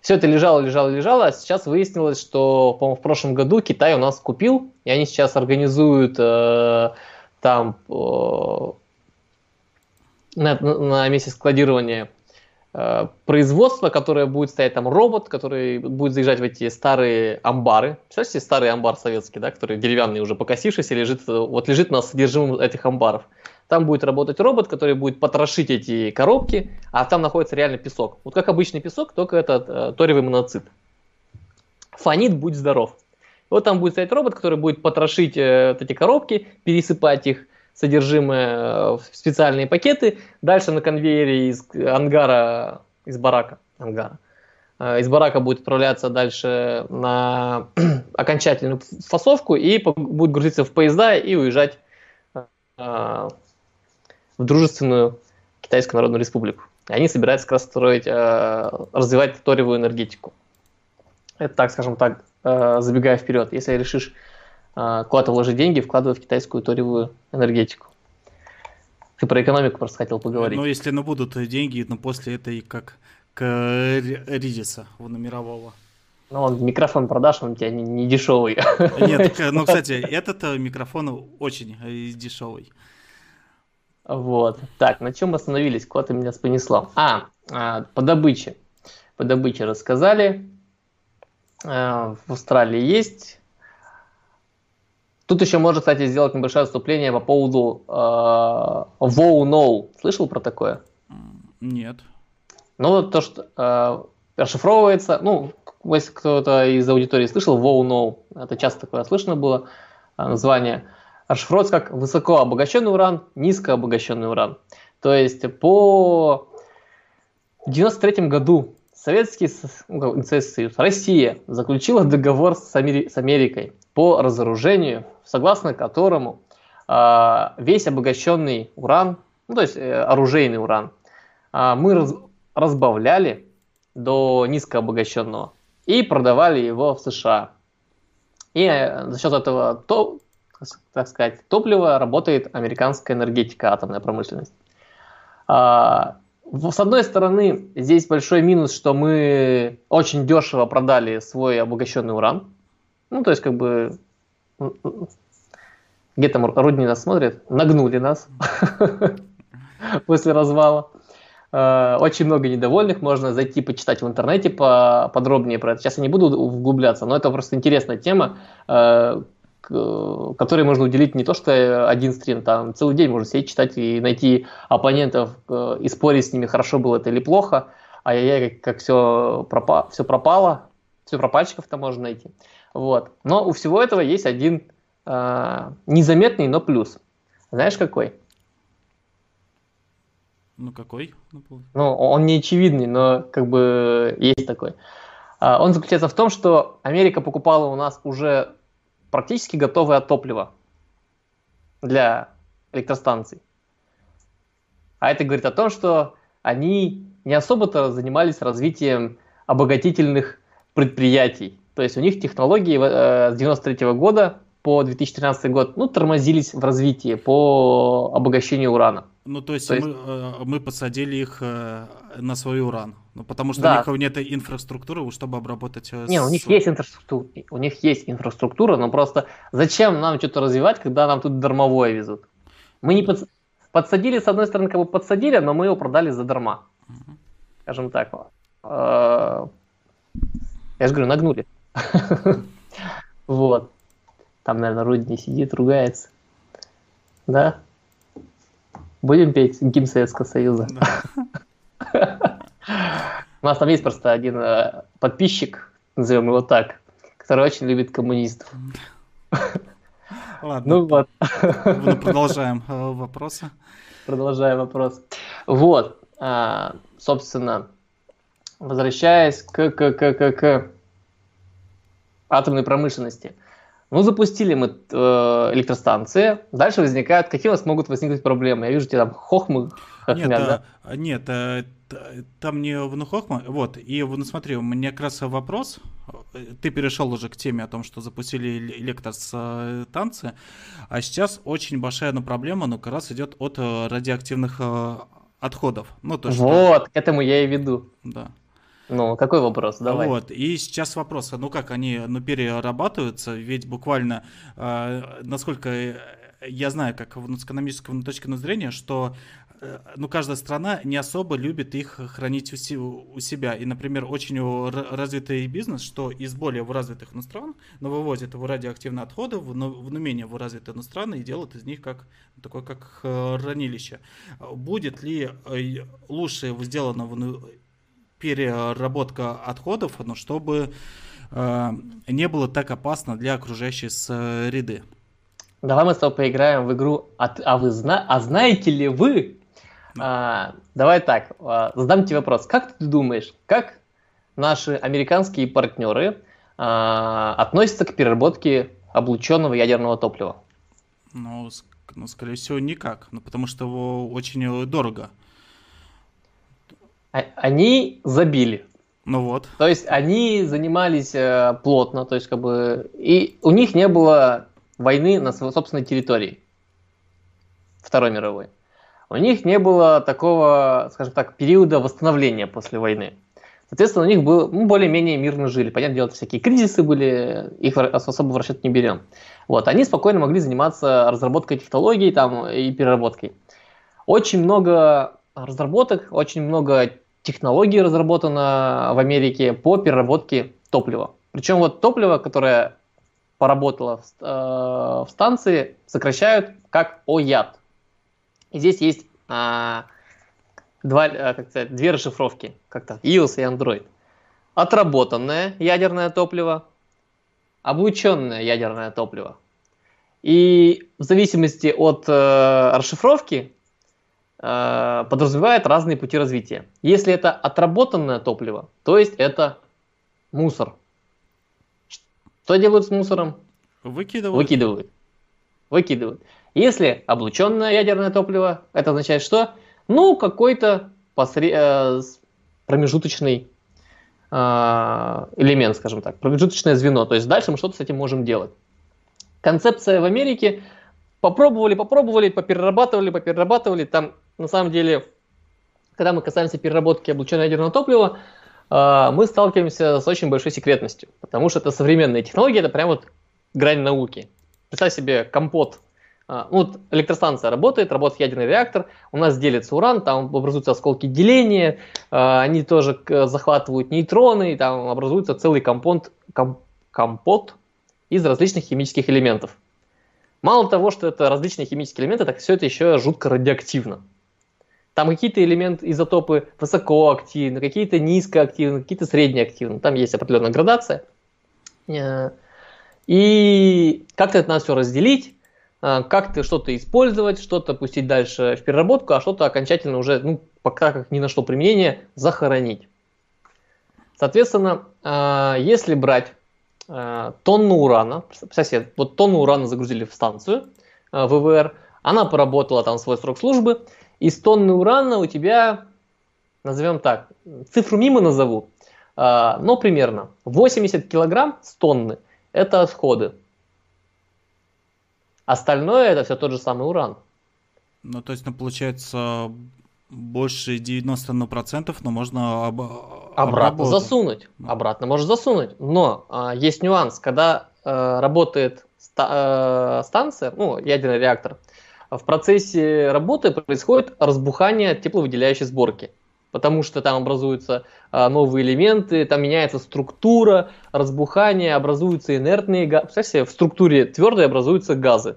Все это лежало, лежало, лежало, а сейчас выяснилось, что, по-моему, в прошлом году Китай у нас купил, и они сейчас организуют э, там э, на, на месте складирования э, производство, которое будет стоять там робот, который будет заезжать в эти старые амбары. Представляете, старый амбар советский, да, который деревянный уже покосившийся, лежит, вот лежит на содержимом этих амбаров. Там будет работать робот, который будет потрошить эти коробки, а там находится реально песок. Вот как обычный песок, только это э, ториевый моноцит. Фонит, будь здоров. Вот там будет стоять робот, который будет потрошить э, вот эти коробки, пересыпать их содержимое э, в специальные пакеты. Дальше на конвейере из ангара, из барака, ангара, э, из барака будет отправляться дальше на окончательную фасовку и будет грузиться в поезда и уезжать э, в дружественную Китайскую Народную Республику. И они собираются как раз строить, э, развивать торевую энергетику. Это так, скажем так, э, забегая вперед. Если решишь э, куда-то вложить деньги, вкладывай в китайскую торевую энергетику. Ты про экономику просто хотел поговорить. Ну, если ну, будут деньги, но после этой как к Ридиса, мирового. Ну, он микрофон продаж, он у тебя не, не дешевый. Нет, ну, кстати, этот микрофон очень дешевый. Вот. Так, на чем остановились? Куда ты меня понесла? А, по добыче. По добыче рассказали. А, в Австралии есть. Тут еще можно, кстати, сделать небольшое отступление по поводу э, wow no. Слышал про такое? Нет. Ну, то, что э, расшифровывается, ну, если кто-то из аудитории слышал, wow no, это часто такое слышно было, название – расшифровывается как высоко обогащенный уран, низко обогащенный уран. То есть по 93 году Советский ну, Союз, Россия заключила договор с, Амери- с Америкой по разоружению, согласно которому э, весь обогащенный уран, ну, то есть э, оружейный уран, э, мы раз- разбавляли до низкообогащенного и продавали его в США. И э, за счет этого то, так сказать, топлива работает американская энергетика, атомная промышленность. А, с одной стороны, здесь большой минус, что мы очень дешево продали свой обогащенный уран. Ну, то есть, как бы, где там Рудни нас смотрит, нагнули нас после развала. Э, очень много недовольных, можно зайти почитать в интернете по подробнее про это. Сейчас я не буду углубляться, но это просто интересная тема, э, которой можно уделить не то что один стрим, там целый день можно сидеть, читать и найти оппонентов э, и спорить с ними, хорошо было это или плохо. А я как, как все, пропа все пропало, все пропальщиков-то можно найти. Вот. Но у всего этого есть один э, незаметный, но плюс. Знаешь какой? Ну какой? Ну, он не очевидный, но как бы есть такой. А, он заключается в том, что Америка покупала у нас уже практически готовое топливо для электростанций. А это говорит о том, что они не особо-то занимались развитием обогатительных предприятий. То есть у них технологии э, с 93 года по 2013 год ну, тормозились в развитии по обогащению урана. Ну, то есть, то есть... Мы, э, мы посадили их э, на свой уран. Ну, потому что да. у них нет инфраструктуры, чтобы обработать... Э, не, у них есть инфраструктура, у них есть инфраструктура, но просто зачем нам что-то развивать, когда нам тут дармовое везут? Мы не под... подсадили, с одной стороны, как бы подсадили, но мы его продали за дарма. Угу. Скажем так. Я же говорю, нагнули. Вот. Там, наверное, Рудни сидит, ругается. Да? Будем петь гимн Советского Союза. У нас там есть просто один э, подписчик, назовем его так, который очень любит коммунистов. Ладно. Ну вот. Ну, продолжаем э, вопросы. Продолжаем вопрос. Вот, а, собственно, возвращаясь к, к, к, к, к атомной промышленности. Ну, запустили мы э, электростанции, дальше возникают, какие у нас могут возникнуть проблемы? Я вижу, тебе там хохмы нет, да? а, нет, а, там не ну, хохма, вот, и ну, смотри, у меня как раз вопрос, ты перешел уже к теме о том, что запустили электростанции, а сейчас очень большая ну, проблема, ну, как раз идет от э, радиоактивных отходов. Ну, то, что... Вот, к этому я и веду. Да. Ну, какой вопрос? Давай. Вот, и сейчас вопрос, ну как они, ну, перерабатываются, ведь буквально, э, насколько я знаю, как ну, с экономической точки зрения, что э, ну, каждая страна не особо любит их хранить у, себя. И, например, очень развитый бизнес, что из более развитых ну, стран но вывозит его радиоактивные отходы в, ну, в ну, менее развитые ну, страны и делает из них как такое как хранилище. Будет ли э, лучше сделано в переработка отходов, но чтобы э, не было так опасно для окружающей среды. Давай мы с тобой поиграем в игру «А, а вы зна... а знаете ли вы?» А, Давай так, а, задам тебе вопрос. Как ты думаешь, как наши американские партнеры а, относятся к переработке облученного ядерного топлива? Ну, ну, скорее всего, никак. Ну, потому что его очень дорого. А, они забили. Ну вот. То есть они занимались э, плотно, то есть как бы и у них не было войны на своей собственной территории Второй мировой. У них не было такого, скажем так, периода восстановления после войны. Соответственно, у них был, ну, более-менее мирно жили. Понятное дело, всякие кризисы были, их особо в расчет не берем. Вот, они спокойно могли заниматься разработкой технологий там, и переработкой. Очень много разработок, очень много технологий разработано в Америке по переработке топлива. Причем вот топливо, которое поработало в, э, в станции, сокращают как ОЯД. И здесь есть э, два, э, как сказать, две расшифровки, как-то iOS и Android. Отработанное ядерное топливо, облученное ядерное топливо. И в зависимости от э, расшифровки Э, подразумевает разные пути развития. Если это отработанное топливо, то есть это мусор. Что делают с мусором? Выкидывают. Выкидывают. Выкидывают. Если облученное ядерное топливо, это означает что? Ну, какой-то посре... Э, промежуточный э, элемент, скажем так, промежуточное звено. То есть дальше мы что-то с этим можем делать. Концепция в Америке попробовали, попробовали, поперерабатывали, поперерабатывали. Там на самом деле, когда мы касаемся переработки облученного ядерного топлива, а, мы сталкиваемся с очень большой секретностью, потому что это современные технологии, это прям вот грань науки. Представь себе компот А, вот электростанция работает, работает ядерный реактор, у нас делится уран, там образуются осколки деления, а, они тоже захватывают нейтроны, и там образуется целый компонт, ком, компот из различных химических элементов. Мало того, что это различные химические элементы, так все это еще жутко радиоактивно. Там какие-то элементы, изотопы высокоактивны, какие-то низкоактивны, какие-то среднеактивны. Там есть определенная градация. Э, и как-то это надо все разделить, как-то что-то использовать, что-то пустить дальше в переработку, а что-то окончательно уже, ну, пока как ни на что применение, захоронить. Соответственно, э, если брать тонну урана, представьте, вот тонну урана загрузили в станцию ВВР, она поработала там свой срок службы, из тонны урана у тебя, назовем так, цифру мимо назову, а, но примерно 80 килограмм с тонны – это отходы. Остальное – это все тот же самый уран. Ну, то есть, ну, получается, больше 90%, но можно об... обратно засунуть. Ну. Обратно можешь засунуть. Но а, есть нюанс, когда а, работает ста- а, станция, ну, ядерный реактор, в процессе работы происходит разбухание тепловыделяющей сборки потому что там образуются а, новые элементы, там меняется структура, разбухание, образуются инертные газы. Представьте, в структуре твердой образуются газы.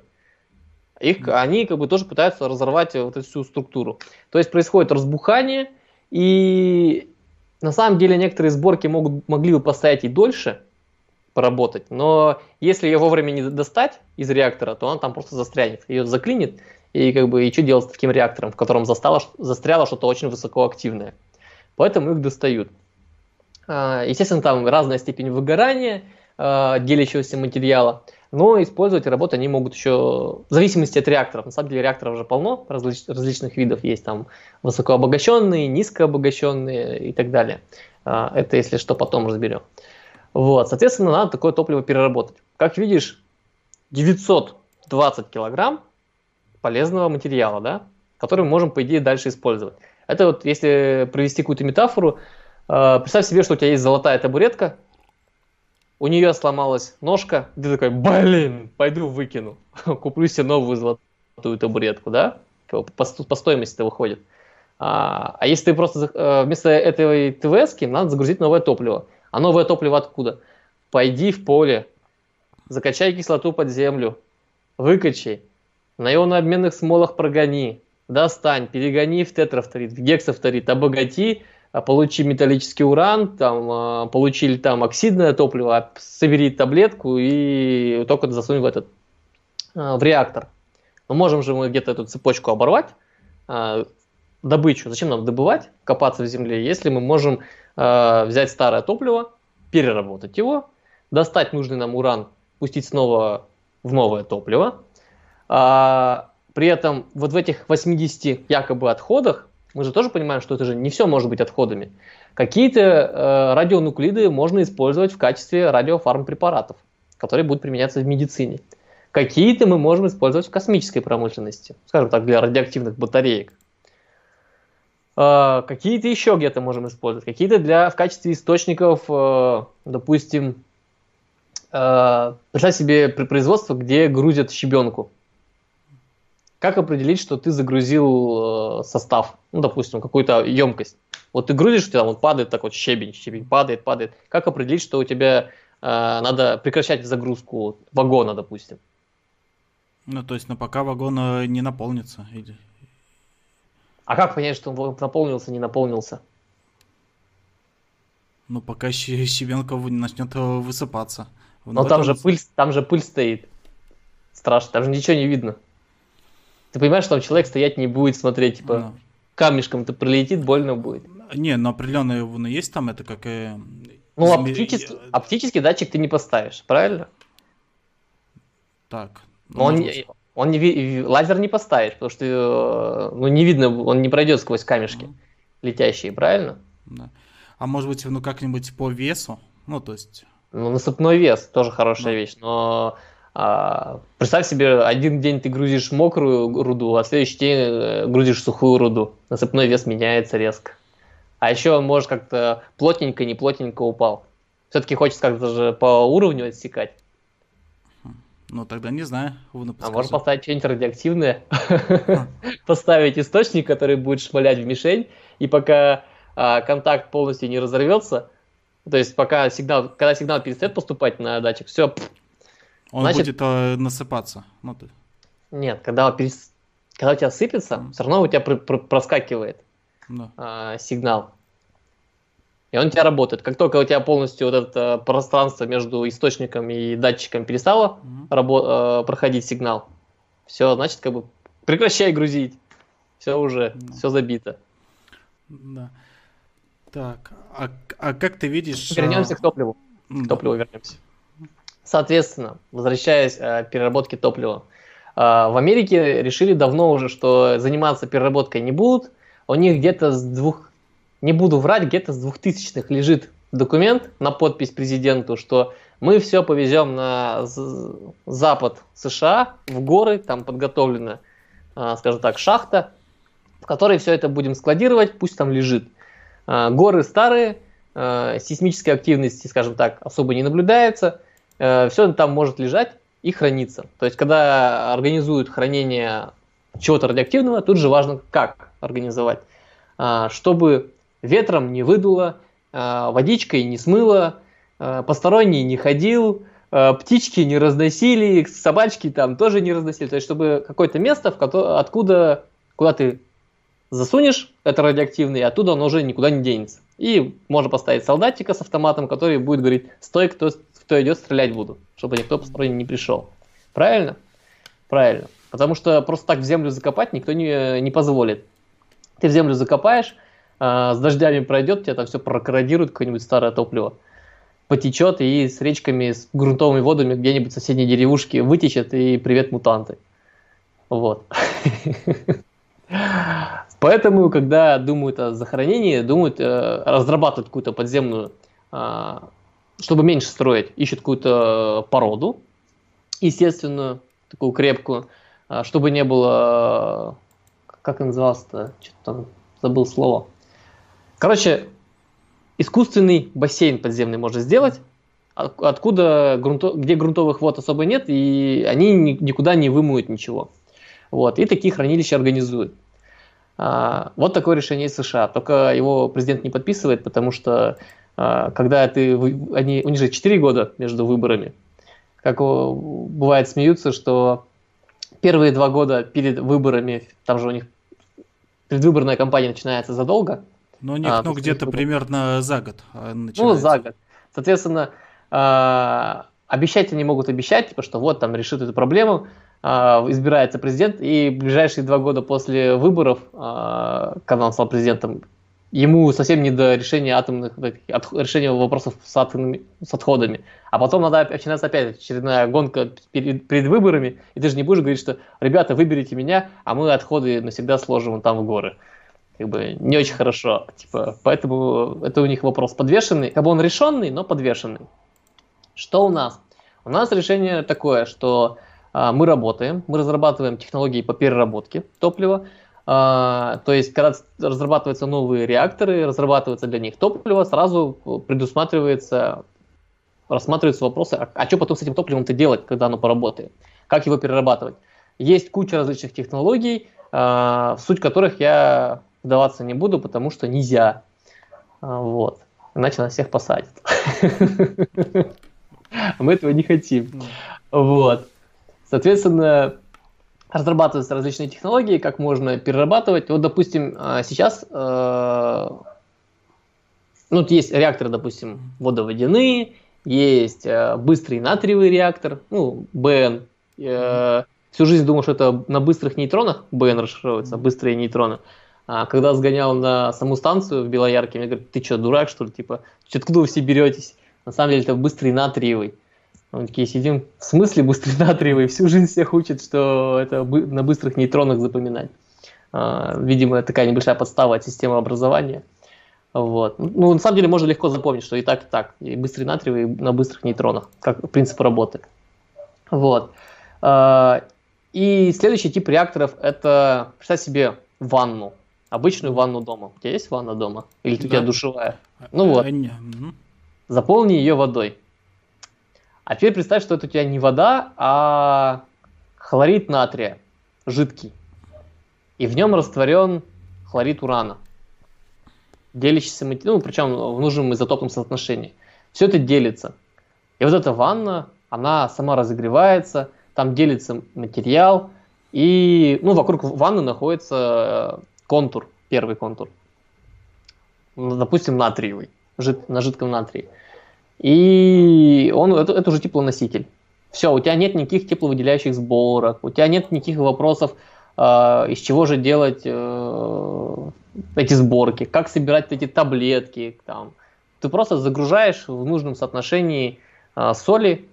Их, они как бы тоже пытаются разорвать вот эту всю структуру. То есть происходит разбухание, и на самом деле некоторые сборки могут, могли бы постоять и дольше, поработать, но если ее вовремя не достать из реактора, то она там просто застрянет, ее заклинит, и как бы и что делать с таким реактором, в котором застало, застряло что-то очень высокоактивное. Поэтому их достают. А, естественно, там разная степень выгорания а, делящегося материала, но использовать и работать они могут еще в зависимости от реакторов. На самом деле реакторов уже полно, различ, различных видов есть там высокообогащенные, низкообогащенные и так далее. А, это если что потом разберем. Вот, соответственно, надо такое топливо переработать. Как видишь, 920 килограмм полезного материала, да, который мы можем, по идее, дальше использовать. Это вот, если провести какую-то метафору, э, представь себе, что у тебя есть золотая табуретка, у нее сломалась ножка, ты такой, блин, пойду выкину, куплю себе новую золотую табуретку, да, по, по стоимости это выходит. А, а если ты просто э, вместо этой ТВС надо загрузить новое топливо. А новое топливо откуда? Пойди в поле, закачай кислоту под землю, выкачай, на ионообменных смолах прогони, достань, перегони в тетрафторид, в гексафторид, обогати, а, получи металлический уран, там, а, получили там оксидное топливо, а, собери таблетку и только засунь в этот, в реактор. Но можем же мы где-то эту цепочку оборвать, добычу. Зачем нам добывать, копаться в земле, если мы можем взять старое топливо, переработать его, достать нужный нам уран, пустить снова в новое топливо, при этом вот в этих 80 якобы отходах, мы же тоже понимаем, что это же не все может быть отходами. Какие-то э, радионуклиды можно использовать в качестве радиофармпрепаратов, которые будут применяться в медицине. Какие-то мы можем использовать в космической промышленности, скажем так, для радиоактивных батареек. Э, какие-то еще где-то можем использовать. Какие-то для, в качестве источников, э, допустим, э, представь себе производство, где грузят щебенку как определить, что ты загрузил э, состав, ну, допустим, какую-то емкость? Вот ты грузишь, у тебя вот падает так вот щебень, щебень падает, падает. Как определить, что у тебя э, надо прекращать загрузку вагона, допустим? Ну, то есть, ну, пока вагон э, не наполнится. Или... А как понять, что он наполнился, не наполнился? Ну, пока щебенка начнет э, высыпаться. Но там же, пыль, там же пыль стоит. Страшно, там же ничего не видно. Ты понимаешь, что там человек стоять не будет смотреть, типа, ну. камешком-то прилетит, больно будет. Не, но определенные ну, есть там, это как... Э, ну, оптический, оптический датчик ты не поставишь, правильно? Так. Но он, он не, лазер не поставишь, потому что э, ну, не видно, он не пройдет сквозь камешки mm. летящие, правильно? Да. А может быть, ну как-нибудь по весу? Ну, то есть... Ну, насыпной вес тоже хорошая mm. вещь, но представь себе, один день ты грузишь мокрую руду, а следующий день э, грузишь сухую руду. Насыпной вес меняется резко. А еще может как-то плотненько, не плотненько упал. Все-таки хочется как-то же по уровню отсекать. Ну, тогда не знаю. А можно поставить что-нибудь радиоактивное? Поставить источник, который будет шмалять в мишень, и пока а, контакт полностью не разорвется, то есть пока сигнал, когда сигнал перестает поступать на датчик, все. Он значит, будет э, насыпаться. Ну, ты... Нет, когда, перес... когда у тебя сыпется, mm. все равно у тебя пр- пр- проскакивает да. а, сигнал. И он у тебя работает. Как только у тебя полностью вот это пространство между источником и датчиком перестало mm-hmm. рабо- э, проходить сигнал, все, значит, как бы прекращай грузить. Все уже, mm-hmm. все забито. Да. Так, а, а как ты видишь... Вернемся а... к топливу. К топливу вернемся. Соответственно, возвращаясь э, к переработке топлива. Э, в Америке решили давно уже, что заниматься переработкой не будут. У них где-то с двух не буду врать, где-то с двухтысячных лежит документ на подпись президенту, что мы все повезем на запад США, в горы, там подготовлена, а, скажем так, шахта, в которой все это будем складировать, пусть там лежит. Горы старые, сейсмической активности, скажем так, особо не наблюдается, все там может лежать и храниться. То есть, когда организуют хранение чего-то радиоактивного, тут же важно, как организовать. Чтобы ветром не выдуло, а, водичкой не смыло, а, посторонний не ходил, а, птички не разносили, собачки там тоже не разносили. То есть, чтобы какое-то место, в которое, откуда, куда ты засунешь это радиоактивное, оттуда оно уже никуда не денется. И можно поставить солдатика с автоматом, который будет говорить, стой, кто, кто идет, стрелять буду, чтобы никто посторонний не пришел. Правильно? Правильно. Потому что просто так в землю закопать никто не, не позволит. Ты в землю закопаешь, а, с дождями пройдет, тебя там все прокорродирует, какое-нибудь старое топливо, потечет и с речками, с грунтовыми водами где-нибудь в соседней деревушке вытечет, и привет мутанты. Вот. Поэтому, когда думают о захоронении, думают э, разрабатывать какую-то подземную, э, чтобы меньше строить, ищут какую-то породу, естественную, такую крепкую, э, чтобы не было, как называлось-то, что-то там забыл слово, Короче, искусственный бассейн подземный можно сделать, откуда грунто, где грунтовых вод особо нет, и они никуда не вымоют ничего. Вот, и такие хранилища организуют. А, вот такое решение из США. Только его президент не подписывает, потому что а, когда ты, они, у них же 4 года между выборами. Как бывает смеются, что первые два года перед выборами, там же у них предвыборная кампания начинается задолго, но у них, а, ну, где-то примерно за год а, начинается. Ну, за год. Соответственно, э, обещать они могут обещать, типа, что вот там решит эту проблему, э, избирается президент, и ближайшие два года после выборов, э, когда он стал президентом, ему совсем не до решения атомных, от, решения вопросов с, атомными, с отходами. А потом надо начинаться опять очередная гонка перед, перед выборами, и ты же не будешь говорить, что ребята, выберите меня, а мы отходы навсегда сложим там в горы как бы не очень хорошо. Типа, поэтому это у них вопрос подвешенный. Как бы он решенный, но подвешенный. Что у нас? У нас решение такое, что а, мы работаем, мы разрабатываем технологии по переработке топлива. А, то есть, когда разрабатываются новые реакторы, разрабатывается для них топливо, сразу предусматривается, рассматриваются вопросы, а, а что потом с этим топливом-то делать, когда оно поработает? Как его перерабатывать? Есть куча различных технологий, а, суть которых я вдаваться не буду, потому что нельзя. А, вот. Иначе нас всех посадят. Мы этого не хотим. Вот. Соответственно, разрабатываются различные технологии, как можно перерабатывать. Вот, допустим, а, сейчас э, ну, есть реакторы, допустим, водоводяные, есть э, быстрый натриевый реактор, ну, БН. Э, всю жизнь думал, что это на быстрых нейтронах БН расшифровывается, быстрые нейтроны. А когда сгонял на саму станцию в Белоярке, мне говорят, ты что, дурак, что ли? Типа, откуда вы все беретесь? На самом деле это быстрый натриевый. Мы такие сидим, в смысле быстрый натриевый? Всю жизнь всех учат, что это на быстрых нейтронах запоминать. А, видимо, такая небольшая подстава от системы образования. Вот. Ну, на самом деле можно легко запомнить, что и так, и так. И быстрый натриевый на быстрых нейтронах, как принцип работы. Вот. А, и следующий тип реакторов – это, представь себе, ванну обычную ванну дома. У тебя есть ванна дома? Или да. у тебя душевая? Ну вот. Заполни ее водой. А теперь представь, что это у тебя не вода, а хлорид натрия, жидкий. И в нем растворен хлорид урана, делящийся, ну, причем в нужном изотопном соотношении. Все это делится. И вот эта ванна, она сама разогревается, там делится материал, и ну, вокруг ванны находится контур, первый контур. Допустим, натриевый, жид, на жидком натрии. И он, это, это уже теплоноситель. Все, у тебя нет никаких тепловыделяющих сборок, у тебя нет никаких вопросов, э, из чего же делать э, эти сборки, как собирать эти таблетки. Там. Ты просто загружаешь в нужном соотношении э, соли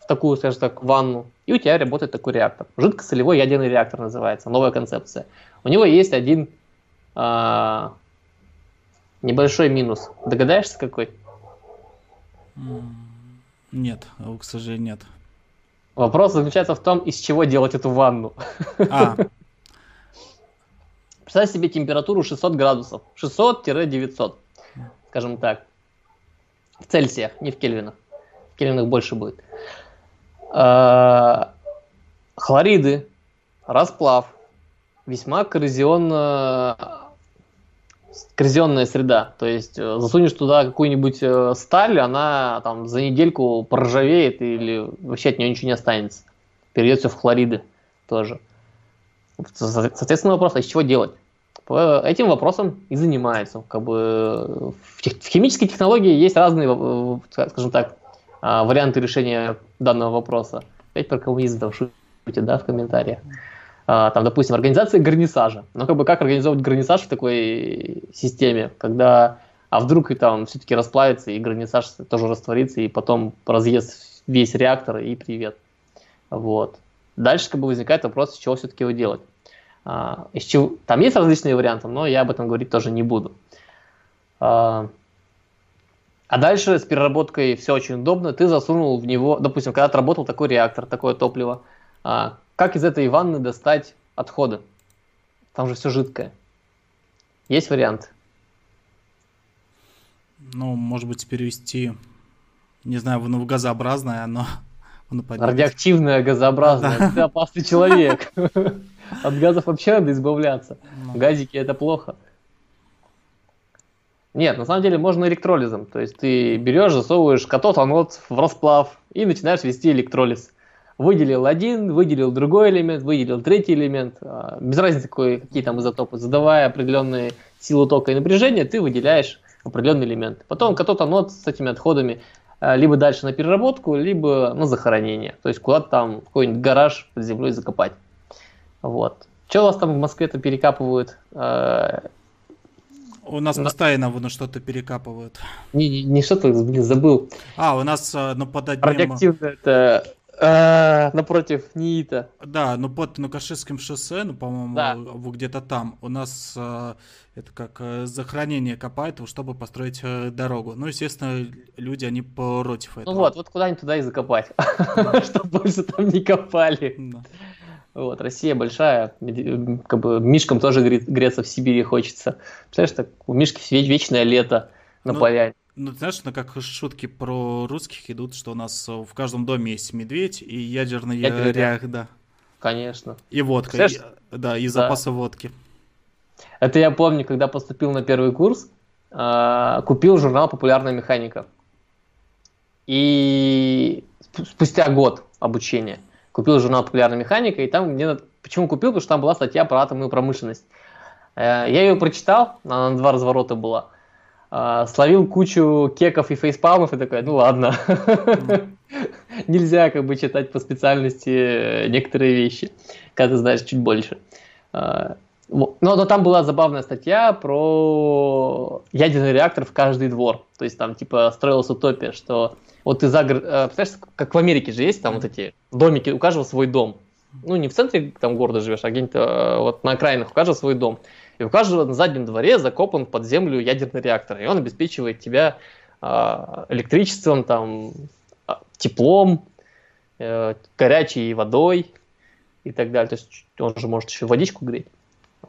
в такую, скажем так, ванну, и у тебя работает такой реактор. Жидкосолевой ядерный реактор называется, новая концепция. У него есть один э, небольшой минус. Догадаешься какой? Нет, к сожалению, нет. Вопрос заключается в том, из чего делать эту ванну. А. Представь себе температуру 600 градусов. 600-900, скажем так. В Цельсиях, не в Кельвинах. В Кельвинах больше будет. А, хлориды, расплав, весьма коррозионно коррозионная среда. То есть э, засунешь туда какую-нибудь э, сталь, она там за недельку проржавеет или вообще от нее ничего не останется. Перейдет все в хлориды тоже. Соответственно, вопрос, а из чего делать? Этим вопросом и занимается. Как бы в, тех, в химической технологии есть разные, э, скажем так, а, варианты решения данного вопроса. Опять про коммунизм там шутите, да, в комментариях. А, там, допустим, организация гарнисажа. Ну, как бы как организовать гарнисаж в такой системе, когда, а вдруг и там все-таки расплавится, и гарнисаж тоже растворится, и потом разъест весь реактор, и привет. Вот. Дальше как бы возникает вопрос, с чего все-таки его делать. А, из чего... Там есть различные варианты, но я об этом говорить тоже не буду. А, а дальше с переработкой все очень удобно. Ты засунул в него, допустим, когда отработал такой реактор, такое топливо, а, как из этой ванны достать отходы? Там же все жидкое. Есть вариант? Ну, может быть, перевести, не знаю, в газообразное, но... Радиоактивное газообразное. Ты опасный человек. От газов вообще надо избавляться. Ну. Газики это плохо. Нет, на самом деле можно электролизом. То есть ты берешь, засовываешь катод, анод в расплав и начинаешь вести электролиз выделил один, выделил другой элемент, выделил третий элемент, а, без разницы какой, какие там изотопы, задавая определенные силу тока и напряжения, ты выделяешь определенный элемент. Потом катод анод с этими отходами а, либо дальше на переработку, либо на захоронение. То есть куда-то там какой-нибудь гараж под землей закопать. Вот. Что у вас там в Москве-то перекапывают? А, у нас на... постоянно вон что-то перекапывают. Не, не, не что-то, блин, забыл. А, у нас ну, под одним... Радиоактивное это напротив НИИТа. Да, ну под Нукашевским шоссе, ну, по-моему, да. где-то там. У нас а, это как э, захоронение копают, чтобы построить э, дорогу. Ну, естественно, люди, они против этого. Ну вот, вот куда-нибудь туда и закопать, чтобы больше там не копали. Вот, Россия большая, как бы Мишкам тоже греться в Сибири хочется. Представляешь, так у Мишки вечное лето на ну, поляне. Ну, ты знаешь, ну, как шутки про русских идут, что у нас э, в каждом доме есть медведь и ядерный Ядерный реак, да. Конечно. И водка, и, да, и запасы да. водки. Это я помню, когда поступил на первый курс, э, купил журнал «Популярная механика». И спустя год обучения купил журнал «Популярная механика», и там мне... Почему купил? Потому что там была статья про атомную промышленность. Э, я ее прочитал, она на два разворота была – а, словил кучу кеков и фейспалмов и такой, ну ладно. Нельзя как бы читать по специальности некоторые вещи, когда ты знаешь чуть больше. А, но, но там была забавная статья про ядерный реактор в каждый двор. То есть там типа строилась утопия, что вот ты за город... Представляешь, как в Америке же есть там вот эти домики, у каждого свой дом. Ну, не в центре там города живешь, а где-нибудь э, вот на окраинах, у каждого свой дом. И у каждого на заднем дворе закопан под землю ядерный реактор, и он обеспечивает тебя э, электричеством, там, а, теплом, э, горячей водой и так далее. То есть он же может еще водичку греть.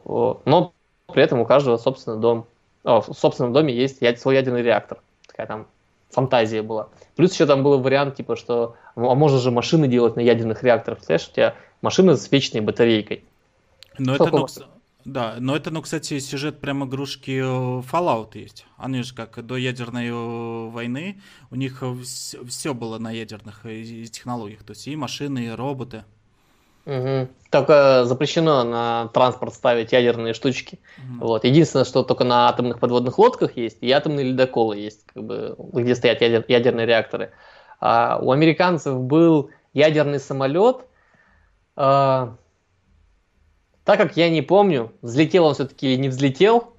Но при этом у каждого собственный дом, о, в собственном доме есть свой ядерный реактор. Такая там фантазия была. Плюс еще там был вариант, типа, что ну, а можно же машины делать на ядерных реакторах. Представляешь, у тебя машина с вечной батарейкой. Но это, ну, да, но это, ну, кстати, сюжет прям игрушки э, Fallout есть. Они же как до ядерной э, войны, у них все было на ядерных технологиях. То есть и машины, и роботы. Угу. Только запрещено на транспорт ставить ядерные штучки. Угу. Вот. Единственное, что только на атомных подводных лодках есть, и атомные ледоколы есть, как бы, где стоят ядер, ядерные реакторы. А у американцев был ядерный самолет. А, так как я не помню, взлетел он все-таки или не взлетел,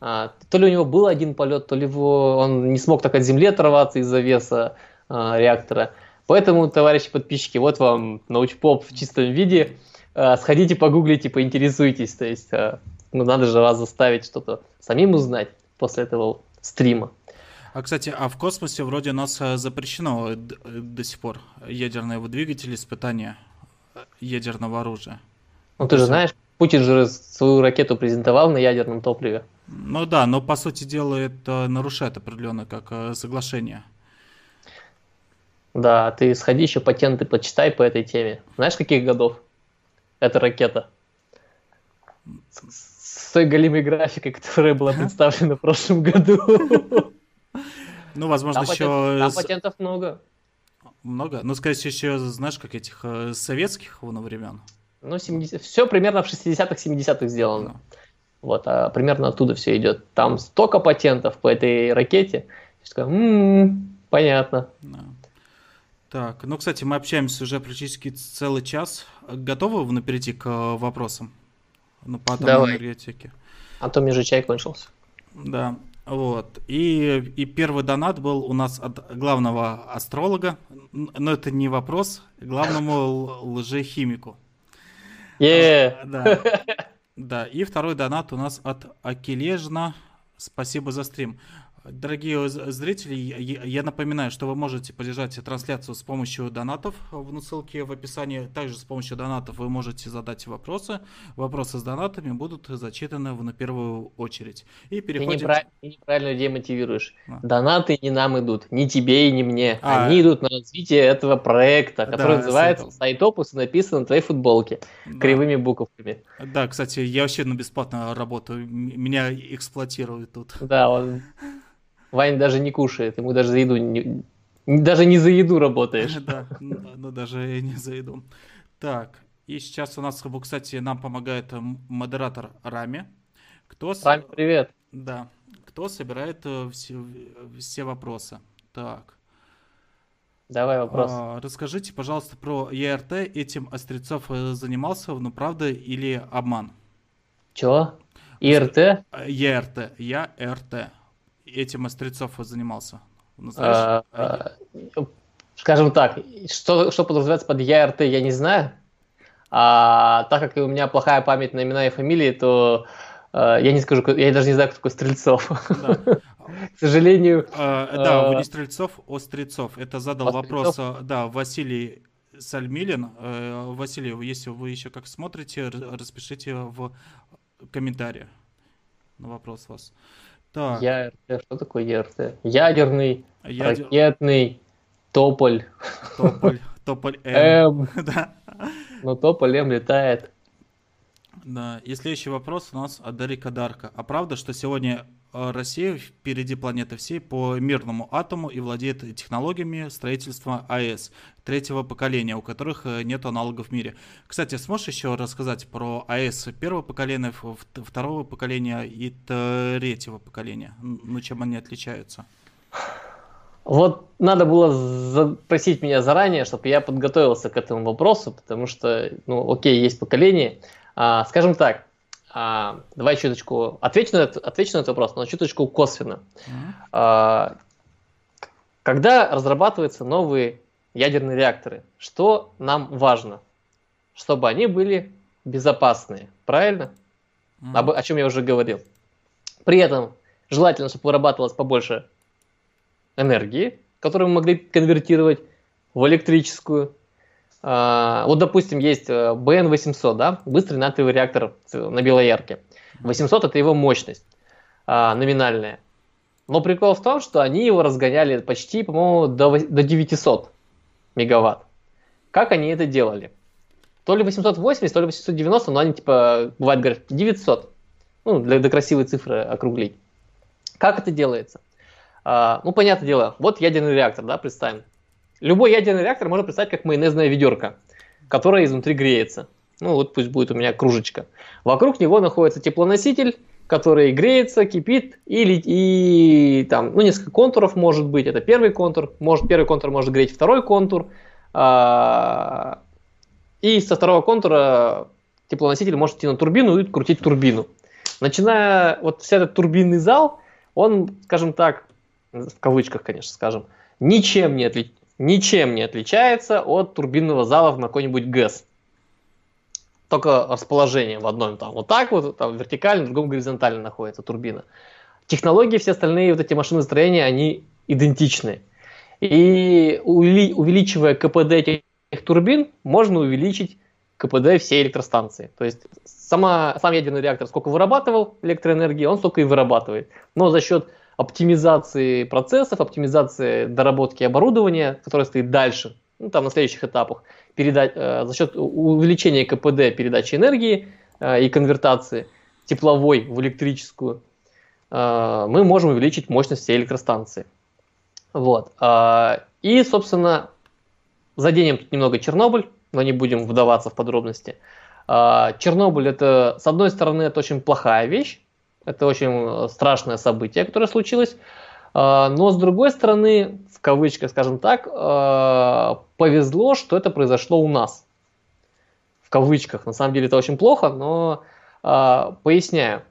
а, то ли у него был один полет, то ли его, он не смог так от земли оторваться из-за веса а, реактора. Поэтому, товарищи подписчики, вот вам научпоп в чистом виде. Э, сходите, погуглите, поинтересуйтесь. То есть, э, ну, надо же вас заставить что-то самим узнать после этого стрима. А, кстати, а в космосе вроде у нас э, запрещено до сих пор ядерные двигатели испытания ядерного оружия. Ну, ты же знаешь, Путин же свою ракету презентовал на ядерном топливе. Ну да, но по сути дела это нарушает определенно как соглашение. Да, ты сходи еще патенты почитай по этой теме. Знаешь, каких годов эта ракета? С, с той голимой графикой, которая была представлена в прошлом году. Ну, возможно, там еще... Там патентов много. Много? Ну, скорее всего, еще, знаешь, как этих э, советских времен. Ну, 70... все примерно в 60-х, 70-х сделано. Ну. Вот, а примерно оттуда все идет. Там столько патентов по этой ракете. М-м, понятно. Да. Так, ну, кстати, мы общаемся уже практически целый час. Готовы вы перейти к э, вопросам? Ну, по атомной энергетике. А то же чай кончился. Да, вот. И, и первый донат был у нас от главного астролога. Но это не вопрос. Главному лжехимику. Yeah. Да. да. И второй донат у нас от Акележна. Спасибо за стрим. Дорогие зрители, я напоминаю, что вы можете поддержать трансляцию с помощью донатов в ссылке в описании. Также с помощью донатов вы можете задать вопросы. Вопросы с донатами будут зачитаны на первую очередь. И переходим... Ты, неправ... Ты неправильно людей мотивируешь. А. Донаты не нам идут, не тебе и не мне. А, Они идут на развитие этого проекта, который да, называется Сайтопус и написан на твоей футболке да. кривыми буковками. Да, кстати, я вообще на бесплатно работаю. Меня эксплуатируют тут. Да, он Вань даже не кушает, ему даже за еду не, даже не за еду работаешь. Да, ну даже не за еду. Так, и сейчас у нас, кстати, нам помогает модератор Рами. Кто Рами, привет. Да. Кто собирает э, все, все вопросы? Так. Давай вопрос. А, расскажите, пожалуйста, про ЕРТ. Этим Острецов э, занимался, ну правда или обман? Чего? ИРТ? ЕРТ. Я РТ этим Острецов занимался? А, а, скажем так, что, что подразумевается под ЯРТ, я не знаю. А так как у меня плохая память на имена и фамилии, то э, я не скажу, я даже не знаю, кто такой Стрельцов. К сожалению. Да, вы не Стрельцов, Острецов. Это задал вопрос, да, Василий Сальмилин. Василий, если вы еще как смотрите, распишите в комментариях на вопрос вас. Так. ЯРТ, что такое ЯРТ? Ядерный, Ядер... ракетный, тополь. Тополь, тополь М. да. Но тополь М летает. Да, и следующий вопрос у нас от Дарика Дарка. А правда, что сегодня э, Россия впереди планеты всей по мирному атому и владеет технологиями строительства АЭС третьего поколения, у которых э, нет аналогов в мире. Кстати, сможешь еще рассказать про АЭС первого поколения, второго поколения и третьего поколения? Ну, чем они отличаются? Вот надо было запросить меня заранее, чтобы я подготовился к этому вопросу, потому что, ну, окей, есть поколение, а, скажем так, а, давай чуточку отвечу на, этот, отвечу на этот вопрос, но чуточку косвенно. А, когда разрабатываются новые ядерные реакторы, что нам важно? Чтобы они были безопасные, правильно? Mm-hmm. Об, о чем я уже говорил. При этом желательно, чтобы вырабатывалось побольше энергии, которую мы могли конвертировать в электрическую, а, вот, допустим, есть BN800, э, да, быстрый натриевый реактор на Белоярке. 800 это его мощность а, номинальная. Но прикол в том, что они его разгоняли почти, по-моему, до, до 900 мегаватт. Как они это делали? То ли 880, то ли 890, но они типа, бывает, говорят, 900. Ну, для, для красивой цифры округлить. Как это делается? А, ну, понятное дело, вот ядерный реактор, да, представим. Любой ядерный реактор можно представить как майонезная ведерко, которая изнутри греется. Ну, вот пусть будет у меня кружечка. Вокруг него находится теплоноситель, который греется, кипит, или и там, ну, несколько контуров может быть. Это первый контур, может, первый контур может греть второй контур. А, и со второго контура теплоноситель может идти на турбину и крутить турбину. Начиная, вот вся этот турбинный зал, он, скажем так, в кавычках, конечно, скажем, ничем не, отли... ничем не отличается от турбинного зала на какой-нибудь ГЭС. Только расположение в одном там вот так вот, там вертикально, в другом горизонтально находится турбина. Технологии, все остальные вот эти машины строения, они идентичны. И увеличивая КПД этих турбин, можно увеличить КПД всей электростанции. То есть сама, сам ядерный реактор сколько вырабатывал электроэнергии, он столько и вырабатывает. Но за счет оптимизации процессов, оптимизации доработки оборудования, которое стоит дальше, ну, там на следующих этапах, передать, э, за счет увеличения КПД передачи энергии э, и конвертации тепловой в электрическую, э, мы можем увеличить мощность всей электростанции. Вот. Э, и, собственно, заденем тут немного Чернобыль, но не будем вдаваться в подробности. Э, Чернобыль это, с одной стороны, это очень плохая вещь, это очень страшное событие, которое случилось. А, но с другой стороны, в кавычках, скажем так, а, повезло, что это произошло у нас. В кавычках. На самом деле это очень плохо, но а, поясняю.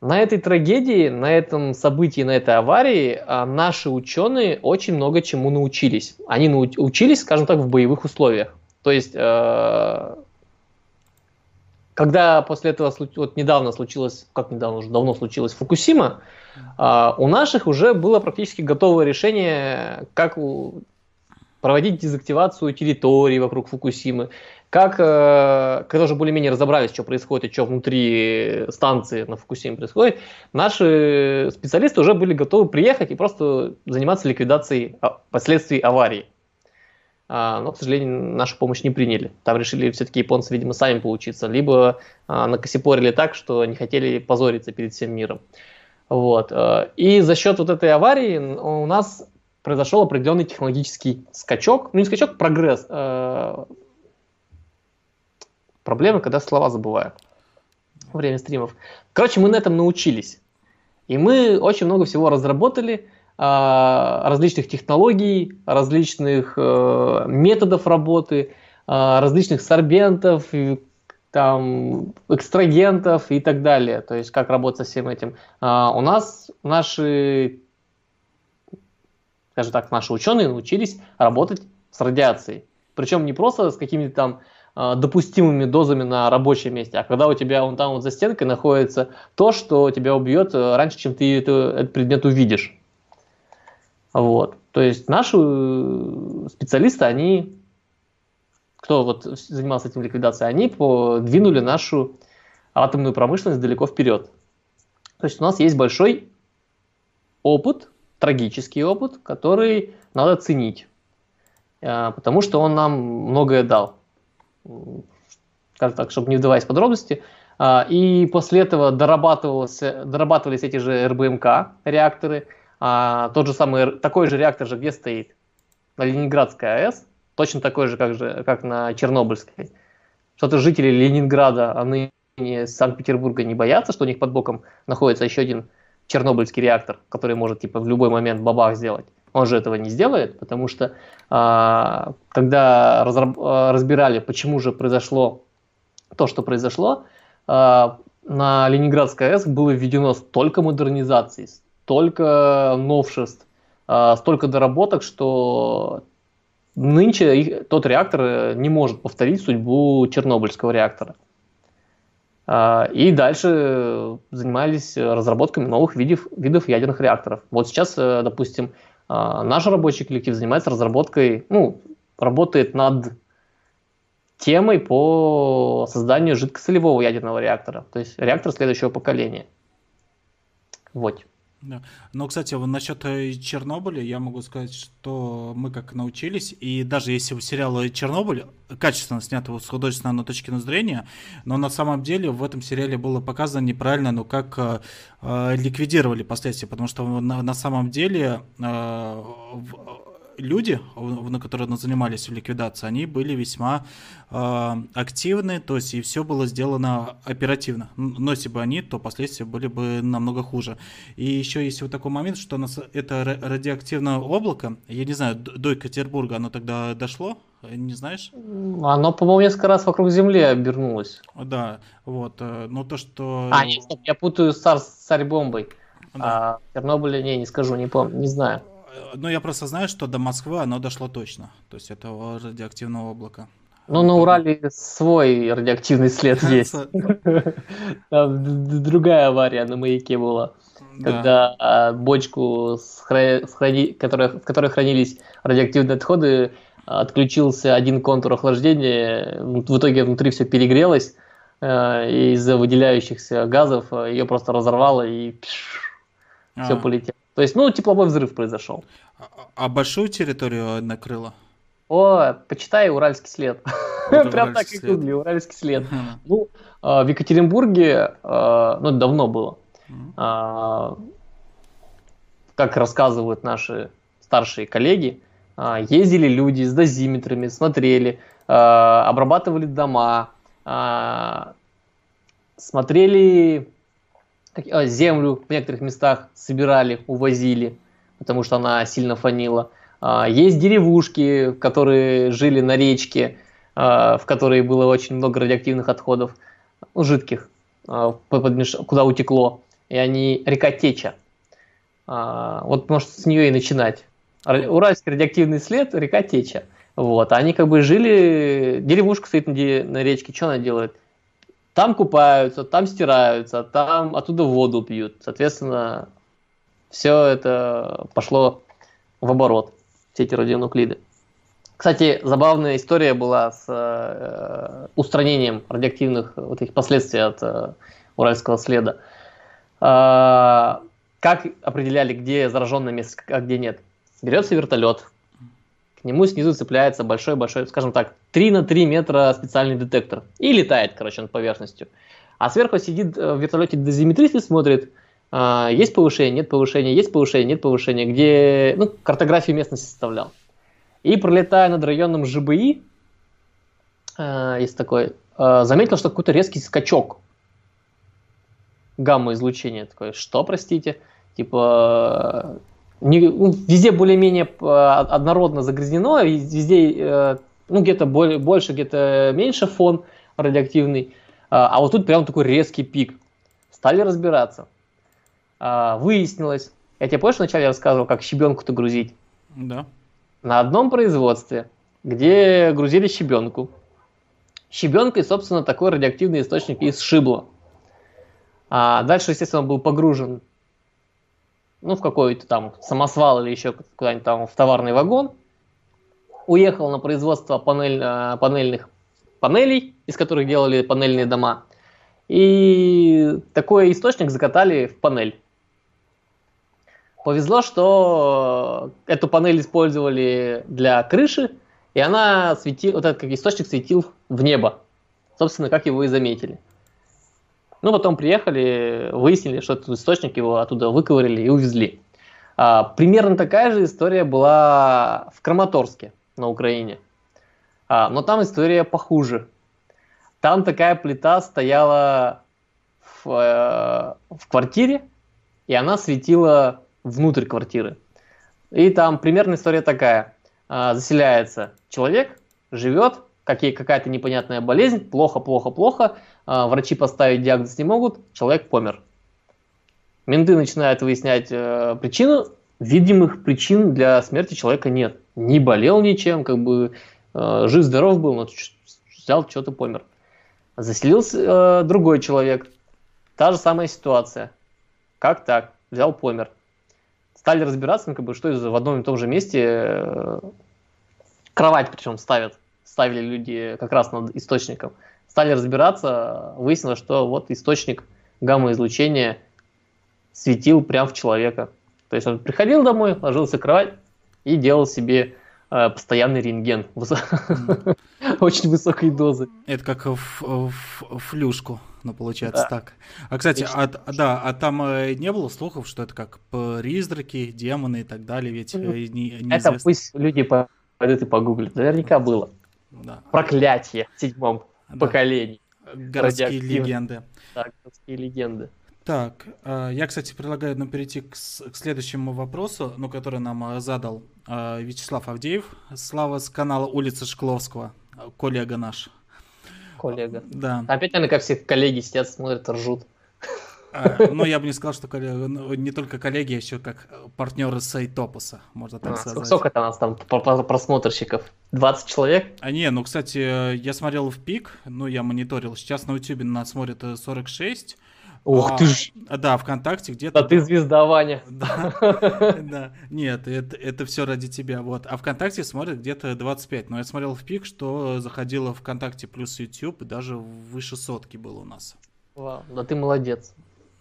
На этой трагедии, на этом событии, на этой аварии наши ученые очень много чему научились. Они научились, скажем так, в боевых условиях. То есть когда после этого вот недавно случилось, как недавно уже давно случилось Фукусима, а, у наших уже было практически готовое решение, как проводить дезактивацию территории вокруг Фукусимы, как, э, когда уже более-менее разобрались, что происходит и что внутри станции на Фукусиме происходит, наши специалисты уже были готовы приехать и просто заниматься ликвидацией а, последствий аварии. А, но, к сожалению, нашу помощь не приняли. Там решили все-таки японцы, видимо, сами поучиться, либо а, накосипорили так, что не хотели позориться перед всем миром. Вот. Э, и за счет вот этой аварии у нас произошел определенный технологический скачок, ну не скачок, прогресс. Э, проблема, когда слова забываю во время стримов. Короче, мы на этом научились. И мы очень много всего разработали, различных технологий, различных методов работы, различных сорбентов, там экстрагентов и так далее. То есть как работать со всем этим. А, у нас наши, скажем так, наши ученые научились работать с радиацией. Причем не просто с какими-то там а, допустимыми дозами на рабочем месте, а когда у тебя вон там вот за стенкой находится то, что тебя убьет э, раньше, чем ты это, этот предмет увидишь. Вот. То есть наши э, специалисты, они кто вот занимался этим ликвидацией, они подвинули нашу атомную промышленность далеко вперед. То есть у нас есть большой опыт, трагический опыт, который надо ценить, э, потому что он нам многое дал. Скажем так, чтобы не вдаваясь в подробности. А, и после этого дорабатывались эти же РБМК реакторы. А, тот же самый, такой же реактор же где стоит? На Ленинградской АЭС точно такой же, как, же, как на Чернобыльской. Что-то жители Ленинграда, а ныне Санкт-Петербурга не боятся, что у них под боком находится еще один чернобыльский реактор, который может типа в любой момент бабах сделать. Он же этого не сделает, потому что а, когда разраб, а, разбирали, почему же произошло то, что произошло, а, на Ленинградской АЭС было введено столько модернизаций, столько новшеств, а, столько доработок, что Нынче их, тот реактор э, не может повторить судьбу Чернобыльского реактора. А, и дальше занимались разработками новых видов, видов ядерных реакторов. Вот сейчас, э, допустим, а, наш рабочий коллектив занимается разработкой, ну, работает над темой по созданию жидкосолевого ядерного реактора, то есть реактор следующего поколения. Вот. Да. Но, кстати, насчет э, Чернобыля я могу сказать, что мы как научились, и даже если сериал Чернобыль качественно снят с художественной точки зрения, но на самом деле в этом сериале было показано неправильно, ну как э, э ликвидировали последствия, потому что на, на самом деле э, люди, на которые занимались ликвидацией, они были весьма э, активны, то есть и все было сделано оперативно. Но если бы они, то последствия были бы намного хуже. И еще есть вот такой момент, что нас, это радиоактивное облако, я не знаю, до Екатербурга оно тогда дошло, не знаешь? Оно, по-моему, несколько раз вокруг Земли обернулось. Да, вот, э, но то, что... А, нет, я путаю с царь-бомбой. Да. А Чернобыля, не, не скажу, не помню, не знаю. Ну, я просто знаю, что до Москвы оно дошло точно. То есть это радиоактивного облака. Ну, на Урале свой радиоактивный след есть. другая авария на маяке была. Когда а, бочку, в которой хранились радиоактивные отходы, отключился один контур охлаждения. В итоге внутри все перегрелось. А, и из-за выделяющихся газов ее просто разорвало и все полетело. То есть, ну, тепловой взрыв произошел. А, а большую территорию накрыло? О, почитай Уральский след. Прям так и гугли, Уральский след. Ну, а, в Екатеринбурге, а, ну, это давно было, как рассказывают наши старшие коллеги, ездили люди с дозиметрами, смотрели, обрабатывали дома, смотрели землю в некоторых местах собирали, увозили, потому что она сильно фанила. А, есть деревушки, которые жили на речке, а, в которой было очень много радиоактивных отходов, ну, жидких, куда утекло. И они река Теча. Вот может с нее и начинать. Уральский радиоактивный след, река Теча. Вот. Они как бы жили, деревушка стоит на речке, что она делает? Там купаются, там стираются, там оттуда воду пьют. Соответственно, все это пошло в оборот, все эти радионуклиды. Кстати, забавная история была с э, устранением радиоактивных вот этих последствий от э, уральского следа. Э, как определяли, где зараженное место, а где нет? Берется вертолет, нему снизу цепляется большой-большой, скажем так, 3 на 3 метра специальный детектор. И летает, короче, над поверхностью. А сверху сидит э, в вертолете дозиметрист и смотрит, а, есть повышение, нет повышения, есть повышение, нет повышения, где, ну, картографию местности составлял. И пролетая над районом ЖБИ, э, есть такой, э, заметил, что какой-то резкий скачок гамма-излучения. Такой, что, простите? Типа, не, ну, везде более-менее э, однородно загрязнено, везде э, ну, где-то больше, где-то меньше фон радиоактивный. А, а вот тут прям такой резкий пик. Стали разбираться. А, выяснилось, я тебе помнишь, вначале я рассказывал, как щебенку-то грузить? Да. На одном производстве, где грузили щебенку. Щебенкой, собственно, такой радиоактивный источник из шибла. А дальше, естественно, был погружен ну, в какой-то там самосвал или еще куда-нибудь там в товарный вагон, уехал на производство панель, э, панельных панелей, из которых делали панельные дома, и такой источник закатали в панель. Повезло, что эту панель использовали для крыши, и она светила, вот этот как источник светил в небо. Собственно, как его и заметили. Ну, потом приехали, выяснили, что этот источник его оттуда выковырили и увезли. А, примерно такая же история была в Краматорске на Украине. А, но там история похуже. Там такая плита стояла в, э, в квартире, и она светила внутрь квартиры. И там примерно история такая. А, заселяется человек, живет, какая-то непонятная болезнь, плохо, плохо, плохо, а, врачи поставить диагноз не могут, человек помер. Менты начинают выяснять э, причину, видимых причин для смерти человека нет. Не болел ничем, как бы э, жив-здоров был, но взял, что-то помер. Заселился э, другой человек, та же самая ситуация. Как так? Взял, помер. Стали разбираться, ну, как бы, что в одном и том же месте э, кровать причем ставят. Ставили люди как раз над источником стали разбираться, выяснилось, что вот источник гамма-излучения светил прямо в человека. То есть он приходил домой, ложился в кровать и делал себе э, постоянный рентген очень высокой дозы. Это как в, флюшку, ну получается да. так. А кстати, а, да, а там э, не было слухов, что это как призраки, демоны и так далее, ведь ну, не, не Это пусть люди пойдут и погуглят. Наверняка было. Да. Проклятие в седьмом да. поколении. Городские легенды. Да, городские легенды. Так, а, я, кстати, предлагаю нам перейти к, к следующему вопросу, ну, который нам а, задал а, Вячеслав Авдеев. Слава с канала улицы Шкловского, коллега наш. Коллега. Да. Опять, наверное, как все коллеги сидят, смотрят, ржут. Ну, я бы не сказал, что ну, не только коллеги, а еще как партнеры Сайтопуса, можно так сказать. Сколько у нас там просмотрщиков? 20 человек? А не, ну, кстати, я смотрел в пик, ну, я мониторил, сейчас на YouTube нас смотрит 46, Ух а, ты ж. Да, ВКонтакте где-то. Да ты звезда, Ваня. Да, да. Нет, это, это все ради тебя. Вот. А ВКонтакте смотрят где-то 25. Но я смотрел в пик, что заходило ВКонтакте плюс YouTube, и даже выше сотки было у нас. Вау, да ты молодец.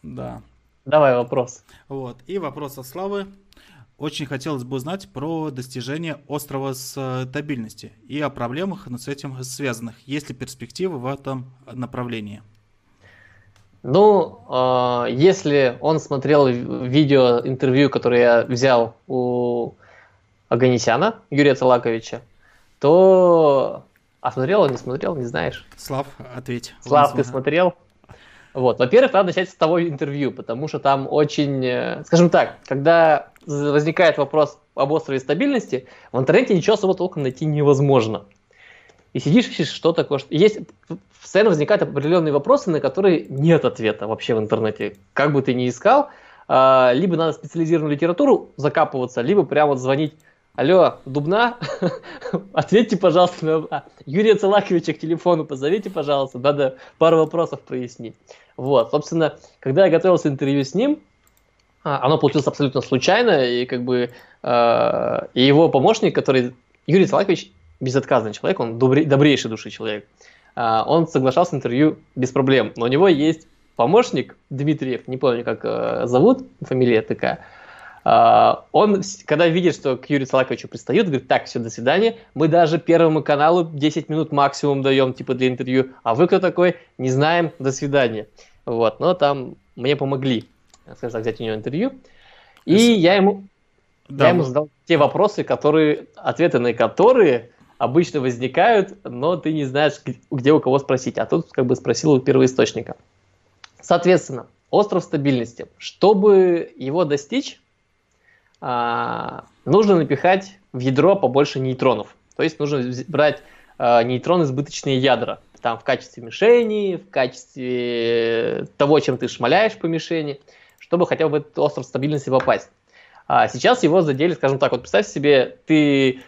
Да. Давай вопрос. Вот. И вопрос от Славы. Очень хотелось бы узнать про достижение острова стабильности и о проблемах с этим связанных. Есть ли перспективы в этом направлении? Ну, э, если он смотрел видео, интервью, которое я взял у Аганесяна, Юрия Цалаковича, то... А смотрел он, не смотрел, не знаешь? Слав, ответь. Слав, ты смотрел? Вот, во-первых, надо начать с того интервью, потому что там очень, э, скажем так, когда возникает вопрос об острове стабильности, в интернете ничего особо толком найти невозможно и сидишь, ищешь, что такое. Есть постоянно возникают определенные вопросы, на которые нет ответа вообще в интернете. Как бы ты ни искал, а, либо надо специализированную литературу закапываться, либо прямо вот звонить Алло, Дубна, ответьте, пожалуйста, на... а, Юрия Целаковича к телефону позовите, пожалуйста, надо пару вопросов прояснить. Вот, собственно, когда я готовился интервью с ним, а, оно получилось абсолютно случайно, и как бы э, и его помощник, который Юрий Целакович безотказный человек, он добрей, добрейший души человек. А, он соглашался интервью без проблем, но у него есть помощник Дмитриев, не помню, как э, зовут, фамилия такая. А, он, когда видит, что к Юрию Салаковичу пристают, говорит, так, все, до свидания, мы даже Первому каналу 10 минут максимум даем, типа, для интервью, а вы кто такой, не знаем, до свидания. Вот, но там мне помогли, скажем так, взять у него интервью. И я ему, да, я ему задал те вопросы, которые, ответы на которые обычно возникают, но ты не знаешь, где у кого спросить. А тут как бы спросил у первоисточника. Соответственно, остров стабильности. Чтобы его достичь, а, нужно напихать в ядро побольше нейтронов. То есть нужно брать а, нейтроны избыточные ядра. Там в качестве мишени, в качестве того, чем ты шмаляешь по мишени, чтобы хотя бы в этот остров стабильности попасть. А сейчас его задели, скажем так, вот представь себе, ты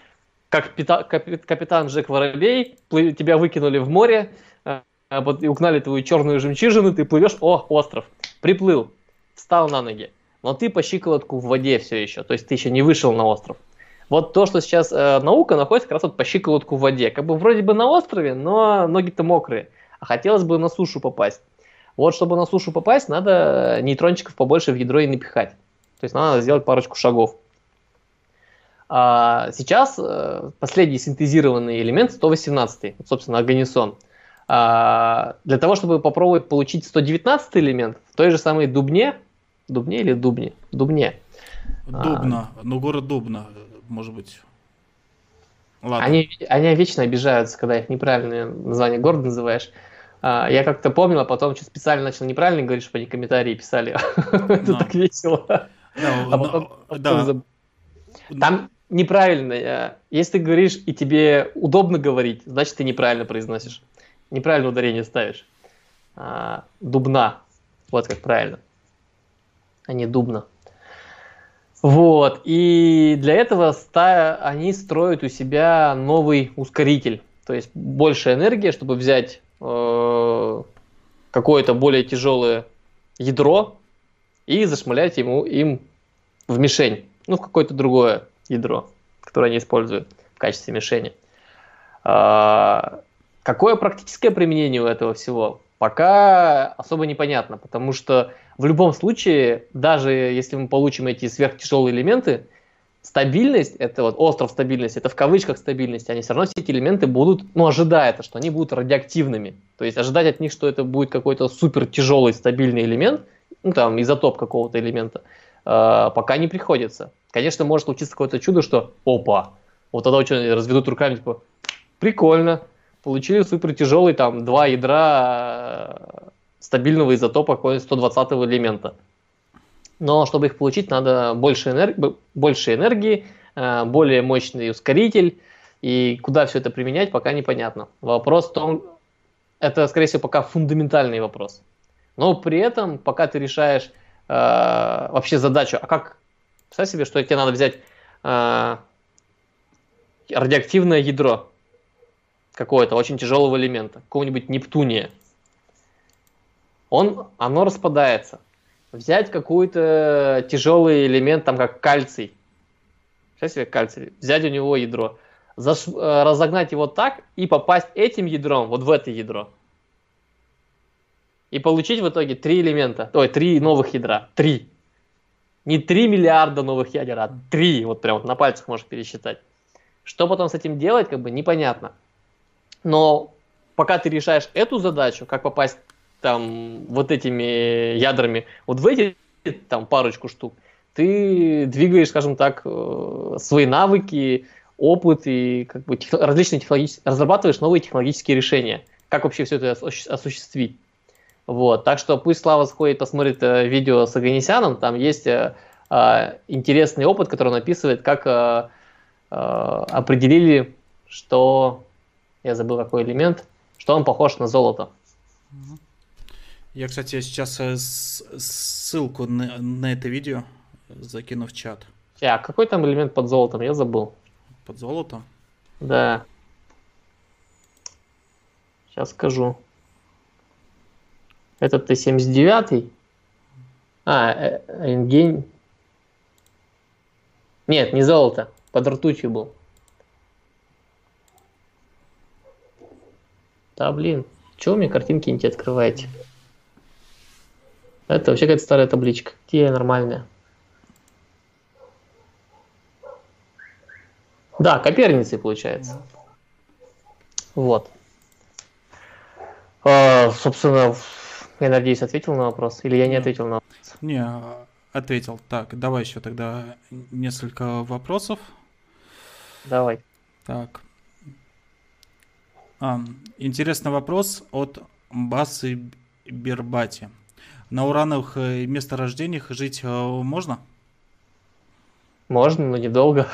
как капитан Джек Воробей, тебя выкинули в море, а, и угнали твою черную жемчужину, ты плывешь, о, остров, приплыл, встал на ноги, но ты по щиколотку в воде все еще, то есть ты еще не вышел на остров. Вот то, что сейчас э, наука находится как раз вот по щиколотку в воде. Как бы вроде бы на острове, но ноги-то мокрые. А хотелось бы на сушу попасть. Вот чтобы на сушу попасть, надо нейтрончиков побольше в ядро и напихать. То есть надо сделать парочку шагов. А сейчас э, последний синтезированный элемент 118, собственно, агонисон. А, для того, чтобы попробовать получить 119 элемент в той же самой Дубне, Дубне или Дубне? Дубне. Дубна, а, ну город Дубна, может быть. Ладно. Они, они вечно обижаются, когда их неправильное название города называешь. А, я как-то помнил, а потом что специально начал неправильно говорить, чтобы они комментарии писали. Это так весело. Там неправильно. Если ты говоришь и тебе удобно говорить, значит ты неправильно произносишь. Неправильно ударение ставишь. А, дубна. Вот как правильно. А не дубна. Вот. И для этого ста- они строят у себя новый ускоритель. То есть больше энергии, чтобы взять э- какое-то более тяжелое ядро и зашмалять ему им в мишень. Ну, в какое-то другое ядро, которое они используют в качестве мишени. А, какое практическое применение у этого всего? Пока особо непонятно, потому что в любом случае, даже если мы получим эти сверхтяжелые элементы, стабильность, это вот остров стабильности, это в кавычках стабильность, они все равно все эти элементы будут, ну, ожидается, что они будут радиоактивными. То есть ожидать от них, что это будет какой-то супер тяжелый стабильный элемент, ну, там, изотоп какого-то элемента, э, пока не приходится. Конечно, может случиться какое-то чудо, что, опа, вот тогда очень разведут руками, типа, прикольно, получили супер тяжелый, там, два ядра э, стабильного изотопа какого-нибудь 120 элемента. Но чтобы их получить, надо больше, энерг... больше энергии, э, более мощный ускоритель. И куда все это применять, пока непонятно. Вопрос в том, это, скорее всего, пока фундаментальный вопрос. Но при этом, пока ты решаешь э, вообще задачу, а как, представь себе, что тебе надо взять э, радиоактивное ядро какое-то очень тяжелого элемента, какого-нибудь Нептуния. Он, оно распадается взять какой-то тяжелый элемент, там как кальций, сейчас себе кальций, взять у него ядро, заш... Э, разогнать его так и попасть этим ядром вот в это ядро. И получить в итоге три элемента, ой, три новых ядра, три. Не три миллиарда новых ядер, а три, вот прям вот на пальцах можешь пересчитать. Что потом с этим делать, как бы непонятно. Но пока ты решаешь эту задачу, как попасть там вот этими ядрами вот в эти там парочку штук, ты двигаешь, скажем так, э, свои навыки, опыт и как бы техно- различные технологические, разрабатываешь новые технологические решения, как вообще все это осуществить. Вот, так что пусть Слава сходит, посмотрит э, видео с Аганесяном, там есть э, э, интересный опыт, который он описывает, как э, э, определили, что, я забыл какой элемент, что он похож на золото. Я, кстати, сейчас э, ссылку на, на это видео закину в чат. А какой там элемент под золотом? Я забыл. Под золотом? Да. Сейчас скажу. Этот Т-79. А, э, рентген. Нет, не золото. Под ртутью был. Да, блин. Чего вы мне картинки не те открываете? Это вообще какая-то старая табличка. Где нормальная? Да, Коперницы получается. Вот. А, собственно, я надеюсь, ответил на вопрос. Или я не ответил на вопрос? Не, ответил. Так, давай еще тогда несколько вопросов. Давай. Так. А, интересный вопрос от Басы Бербати. На урановых э, месторождениях жить э, можно? Можно, но недолго.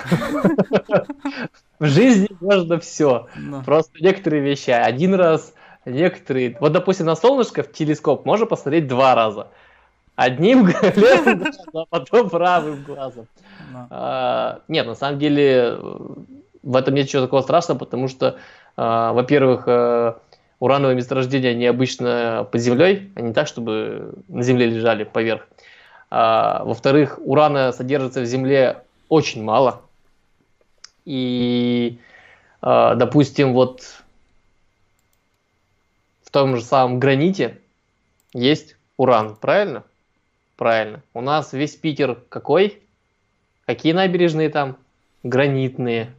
В жизни можно все. Просто некоторые вещи один раз, некоторые... Вот, допустим, на солнышко в телескоп можно посмотреть два раза. Одним левым глазом, а потом правым глазом. А, нет, на самом деле в этом нет ничего такого страшного, потому что, во-первых, э, урановые месторождения, они обычно под землей, а не так, чтобы на земле лежали поверх. А, во-вторых, урана содержится в земле очень мало. И, а, допустим, вот в том же самом граните есть уран, правильно? Правильно. У нас весь Питер какой? Какие набережные там? Гранитные.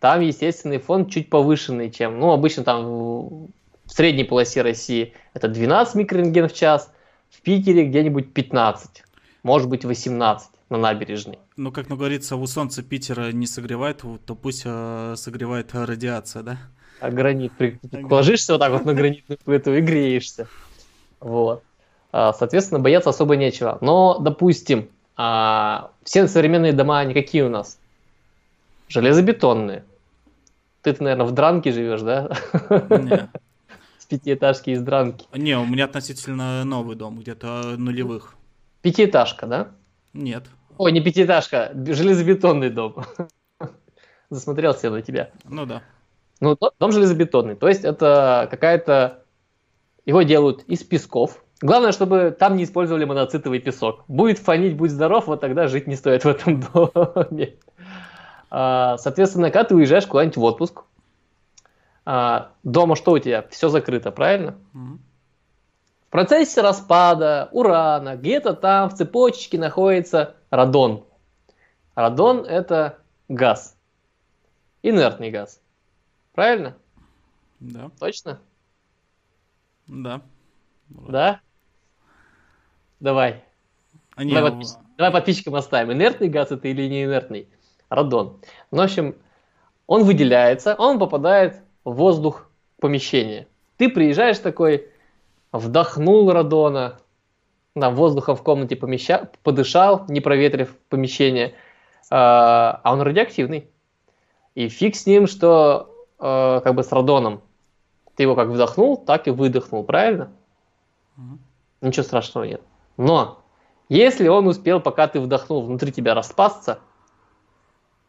Там естественный фон чуть повышенный, чем, ну, обычно там в средней полосе России это 12 микрорентген в час, в Питере где-нибудь 15, может быть 18 на набережной. Ну, как ну, говорится, у солнца Питера не согревает, то пусть э, согревает радиация, да? А гранит, при... ложишься вот так вот на гранитную плиту и греешься. Вот. А, соответственно, бояться особо нечего. Но, допустим, а, все современные дома, они какие у нас? Железобетонные. Ты, наверное, в дранке живешь, да? Нет пятиэтажки из дранки. Не, у меня относительно новый дом, где-то нулевых. Пятиэтажка, да? Нет. Ой, не пятиэтажка, железобетонный дом. Засмотрелся на тебя. Ну да. Ну, дом железобетонный. То есть это какая-то... Его делают из песков. Главное, чтобы там не использовали моноцитовый песок. Будет фонить, будь здоров, вот тогда жить не стоит в этом доме. А, соответственно, когда ты уезжаешь куда-нибудь в отпуск, а, дома что у тебя? Все закрыто, правильно? Mm-hmm. процессе распада урана где-то там в цепочке находится радон. Радон это газ. Инертный газ. Правильно? Да. Точно? Да. Да? Давай. А, не, Давай, подпис- давай подписчикам оставим, инертный газ это или не инертный. Радон. Ну, в общем, он выделяется, он попадает в воздух помещения. Ты приезжаешь такой, вдохнул радона, там воздухом в комнате помеща... подышал, не проветрив помещение, а он радиоактивный. И фиг с ним, что э, как бы с радоном. Ты его как вдохнул, так и выдохнул, правильно? Мгм. Ничего страшного нет. Но если он успел, пока ты вдохнул, внутри тебя распасться,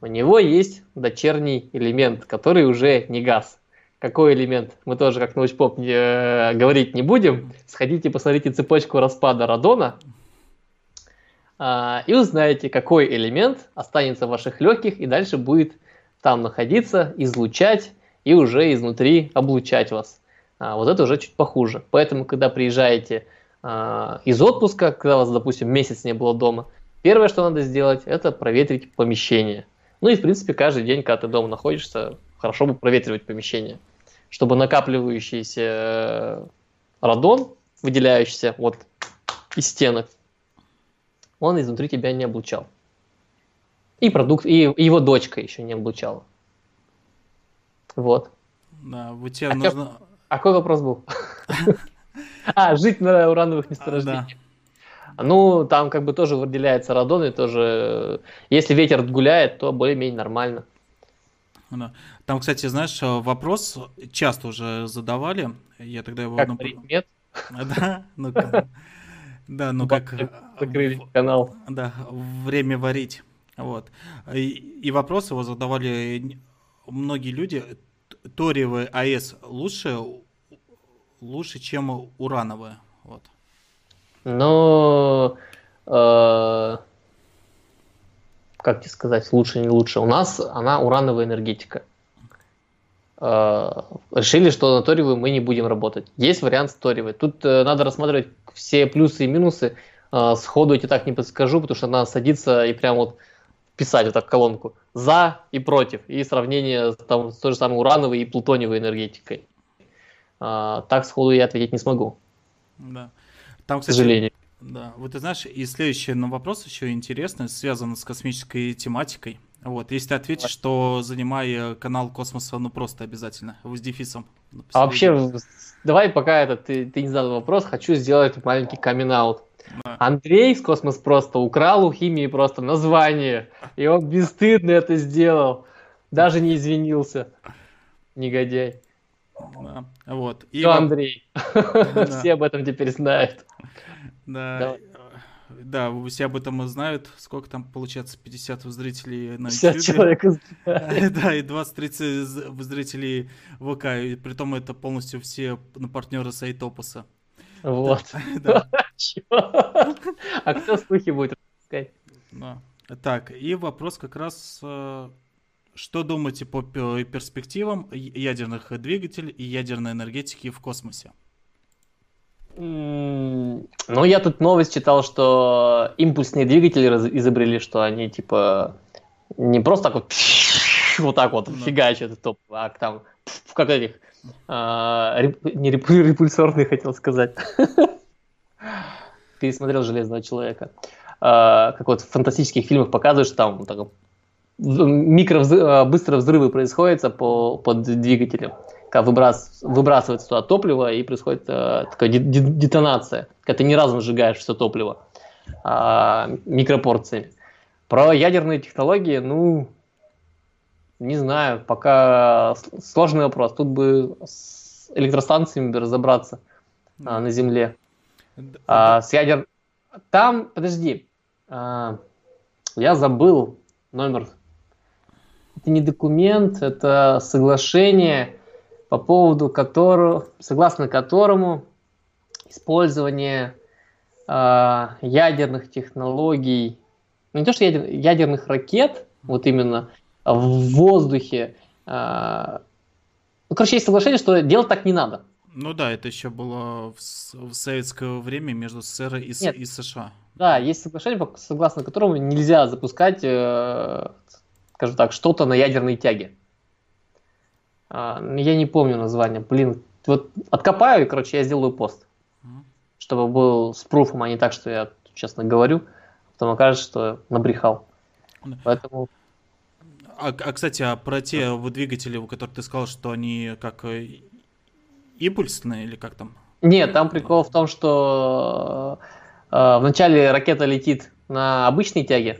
у него есть дочерний элемент, который уже не газ. Какой элемент? Мы тоже как научпоп э, говорить не будем. Сходите, посмотрите цепочку распада радона а, и узнаете, какой элемент останется в ваших легких и дальше будет там находиться, излучать и уже изнутри облучать вас. А, вот это уже чуть похуже. Поэтому, когда приезжаете а, из отпуска, когда вас, допустим, месяц не было дома, первое, что надо сделать, это проветрить помещение. Ну и, в принципе, каждый день, когда ты дома находишься, хорошо бы проветривать помещение, чтобы накапливающийся э, радон, выделяющийся вот из стенок, он изнутри тебя не облучал. И продукт, и, его дочка еще не облучала. Вот. Да, у тебя А нужно... А какой вопрос был? А, жить на урановых месторождениях. Ну, там как бы тоже выделяется радон, и тоже, э, если ветер гуляет, то более-менее нормально. Да. Там, кстати, знаешь, э, вопрос часто уже задавали. Я тогда его... Как ну, предмет, Да, ну как... Да, ну как... э, закрыли канал. Да, время варить. Вот. И, и вопрос его задавали многие люди. Т- Ториевые АЭС лучше, лучше, чем урановые. Но, э, как тебе сказать, лучше, не лучше. У нас она урановая энергетика. Э, решили, что на ториевой мы не будем работать. Есть вариант с ториевой. Тут э, надо рассматривать все плюсы и минусы. Э, сходу я тебе так не подскажу, потому что надо садиться и прям вот писать вот так колонку. За и против. И сравнение там, с той же самой урановой и плутониевой энергетикой. Э, так сходу я ответить не смогу, Да. Там, к кстати, сожалению. Да, вот ты знаешь, и следующий на вопрос еще интересный, связан с космической тематикой. Вот, если ты ответишь, что занимай э, канал космоса, ну просто обязательно, с дефисом. А вообще, давай пока это ты, ты не задал вопрос, хочу сделать маленький каминг-аут. Да. Андрей с Космос просто украл у химии просто название, и он бесстыдно это сделал, даже не извинился, негодяй. Да, вот. И во- Андрей, все об этом теперь знают. Да, Давай. э, да, все об этом и знают. Сколько там получается? 50 зрителей на 50 YouTube. человек. Да, и 20-30 з- зрителей ВК. И притом это полностью все на партнеры сайта Опуса. Вот. Да, Чё? А кто слухи будет распускать? да. Так, и вопрос как раз, э, что думаете по пе- перспективам ядерных двигателей и ядерной энергетики в космосе? Ну, я тут новость читал, что импульсные двигатели изобрели, что они типа не просто так вот вот так вот Да. фигачат топ, а там в как этих а, реп- не реп- репульсорные хотел сказать. Пересмотрел Железного человека. А, Как вот в фантастических фильмах показывают, что там так, микро быстро взрывы происходят по, под двигателем, когда выбрас, выбрасывается туда топливо и происходит э, такая де- де- детонация, когда ты не разом сжигаешь все топливо а, микропорциями. Про ядерные технологии, ну, не знаю, пока сложный вопрос. Тут бы с электростанциями бы разобраться а, на Земле. А, с ядер... Там, подожди, а, я забыл номер. Это не документ, это соглашение, по поводу которого, согласно которому использование а, ядерных технологий, ну, не то что ядер- ядерных ракет, вот именно а в воздухе. а, ну, короче, есть соглашение, что делать так не надо. Ну да, это еще было в, в советское время между СССР и, Нет. и США. Да, есть соглашение, согласно которому нельзя запускать, э, скажем так, что-то на ядерной тяге. А, я не помню название. Блин, вот откопаю, и, короче, я сделаю пост. Чтобы был с пруфом, а не так, что я честно говорю. Потом окажется, что набрехал. Поэтому... А, а, кстати, а про те двигатели, у которых ты сказал, что они как э, импульсные или как там? Нет, там прикол в том, что Э, вначале ракета летит на обычной тяге,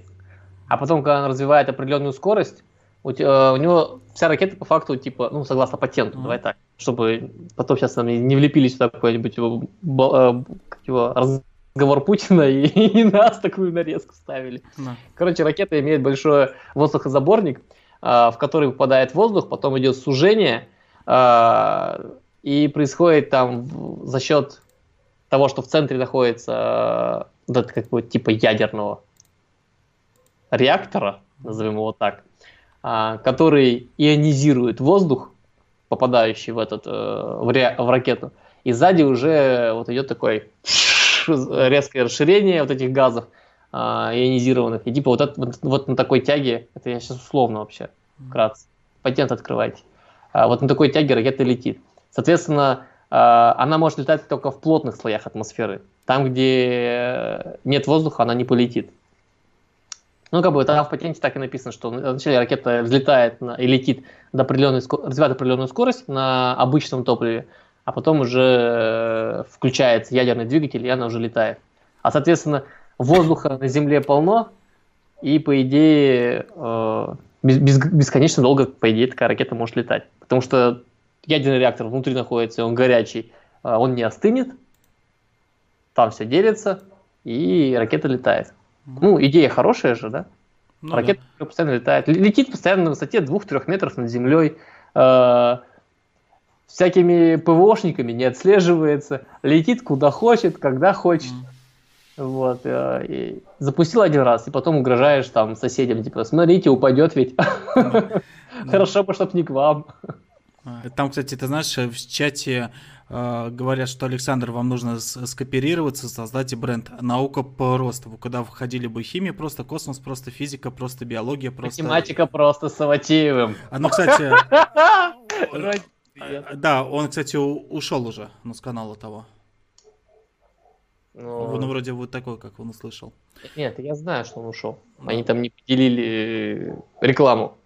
а потом, когда она развивает определенную скорость, у, э, у него вся ракета по факту, типа, ну, согласно патенту, mm-hmm. давай так, чтобы потом сейчас нам не влепили сюда какой-нибудь э, как его, разговор Путина и, и нас такую нарезку ставили. Mm-hmm. Короче, ракета имеет большой воздухозаборник, в который попадает воздух, потом идет сужение, и происходит там за счет того, что в центре находится э, вот как бы типа ядерного реактора, назовем его так, а, который ионизирует воздух, попадающий в, этот, э, в, ре, в ракету, и сзади уже вот идет такое резкое расширение вот этих газов а, ионизированных. И типа вот, это, вот, вот на такой тяге, это я сейчас условно вообще, вкратце, патент открывайте. А вот на такой тяге ракета летит. Соответственно, она может летать только в плотных слоях атмосферы. Там, где нет воздуха, она не полетит. Ну, как бы там в патенте так и написано, что вначале ракета взлетает на, и летит до определенной, развивает определенную скорость на обычном топливе, а потом уже э, включается ядерный двигатель, и она уже летает. А, соответственно, воздуха на Земле полно, и, по идее, э, бесконечно долго, по идее, такая ракета может летать. Потому что ядерный реактор внутри находится, он горячий, а, он не остынет, там все делится, и ракета летает. Ну, идея хорошая же, да? Ну, ракета да. постоянно летает. Летит постоянно на высоте 2-3 метров над землей. Э, всякими ПВОшниками не отслеживается. Летит куда хочет, когда хочет. Mm. Вот. Э, и запустил один раз, и потом угрожаешь там соседям, типа, смотрите, упадет ведь. Хорошо бы, чтоб не к вам. Там, кстати, ты знаешь, в чате э, говорят, что Александр, вам нужно скооперироваться, создать бренд «Наука просто». Вы куда входили бы химия просто, космос просто, физика просто, биология просто. Математика просто с Саватеевым. А, ну, кстати... Да, он, кстати, ушел уже ну, с канала того. Ну, ну, вроде вот такой, как он услышал. Нет, я знаю, что он ушел. Они там не поделили рекламу.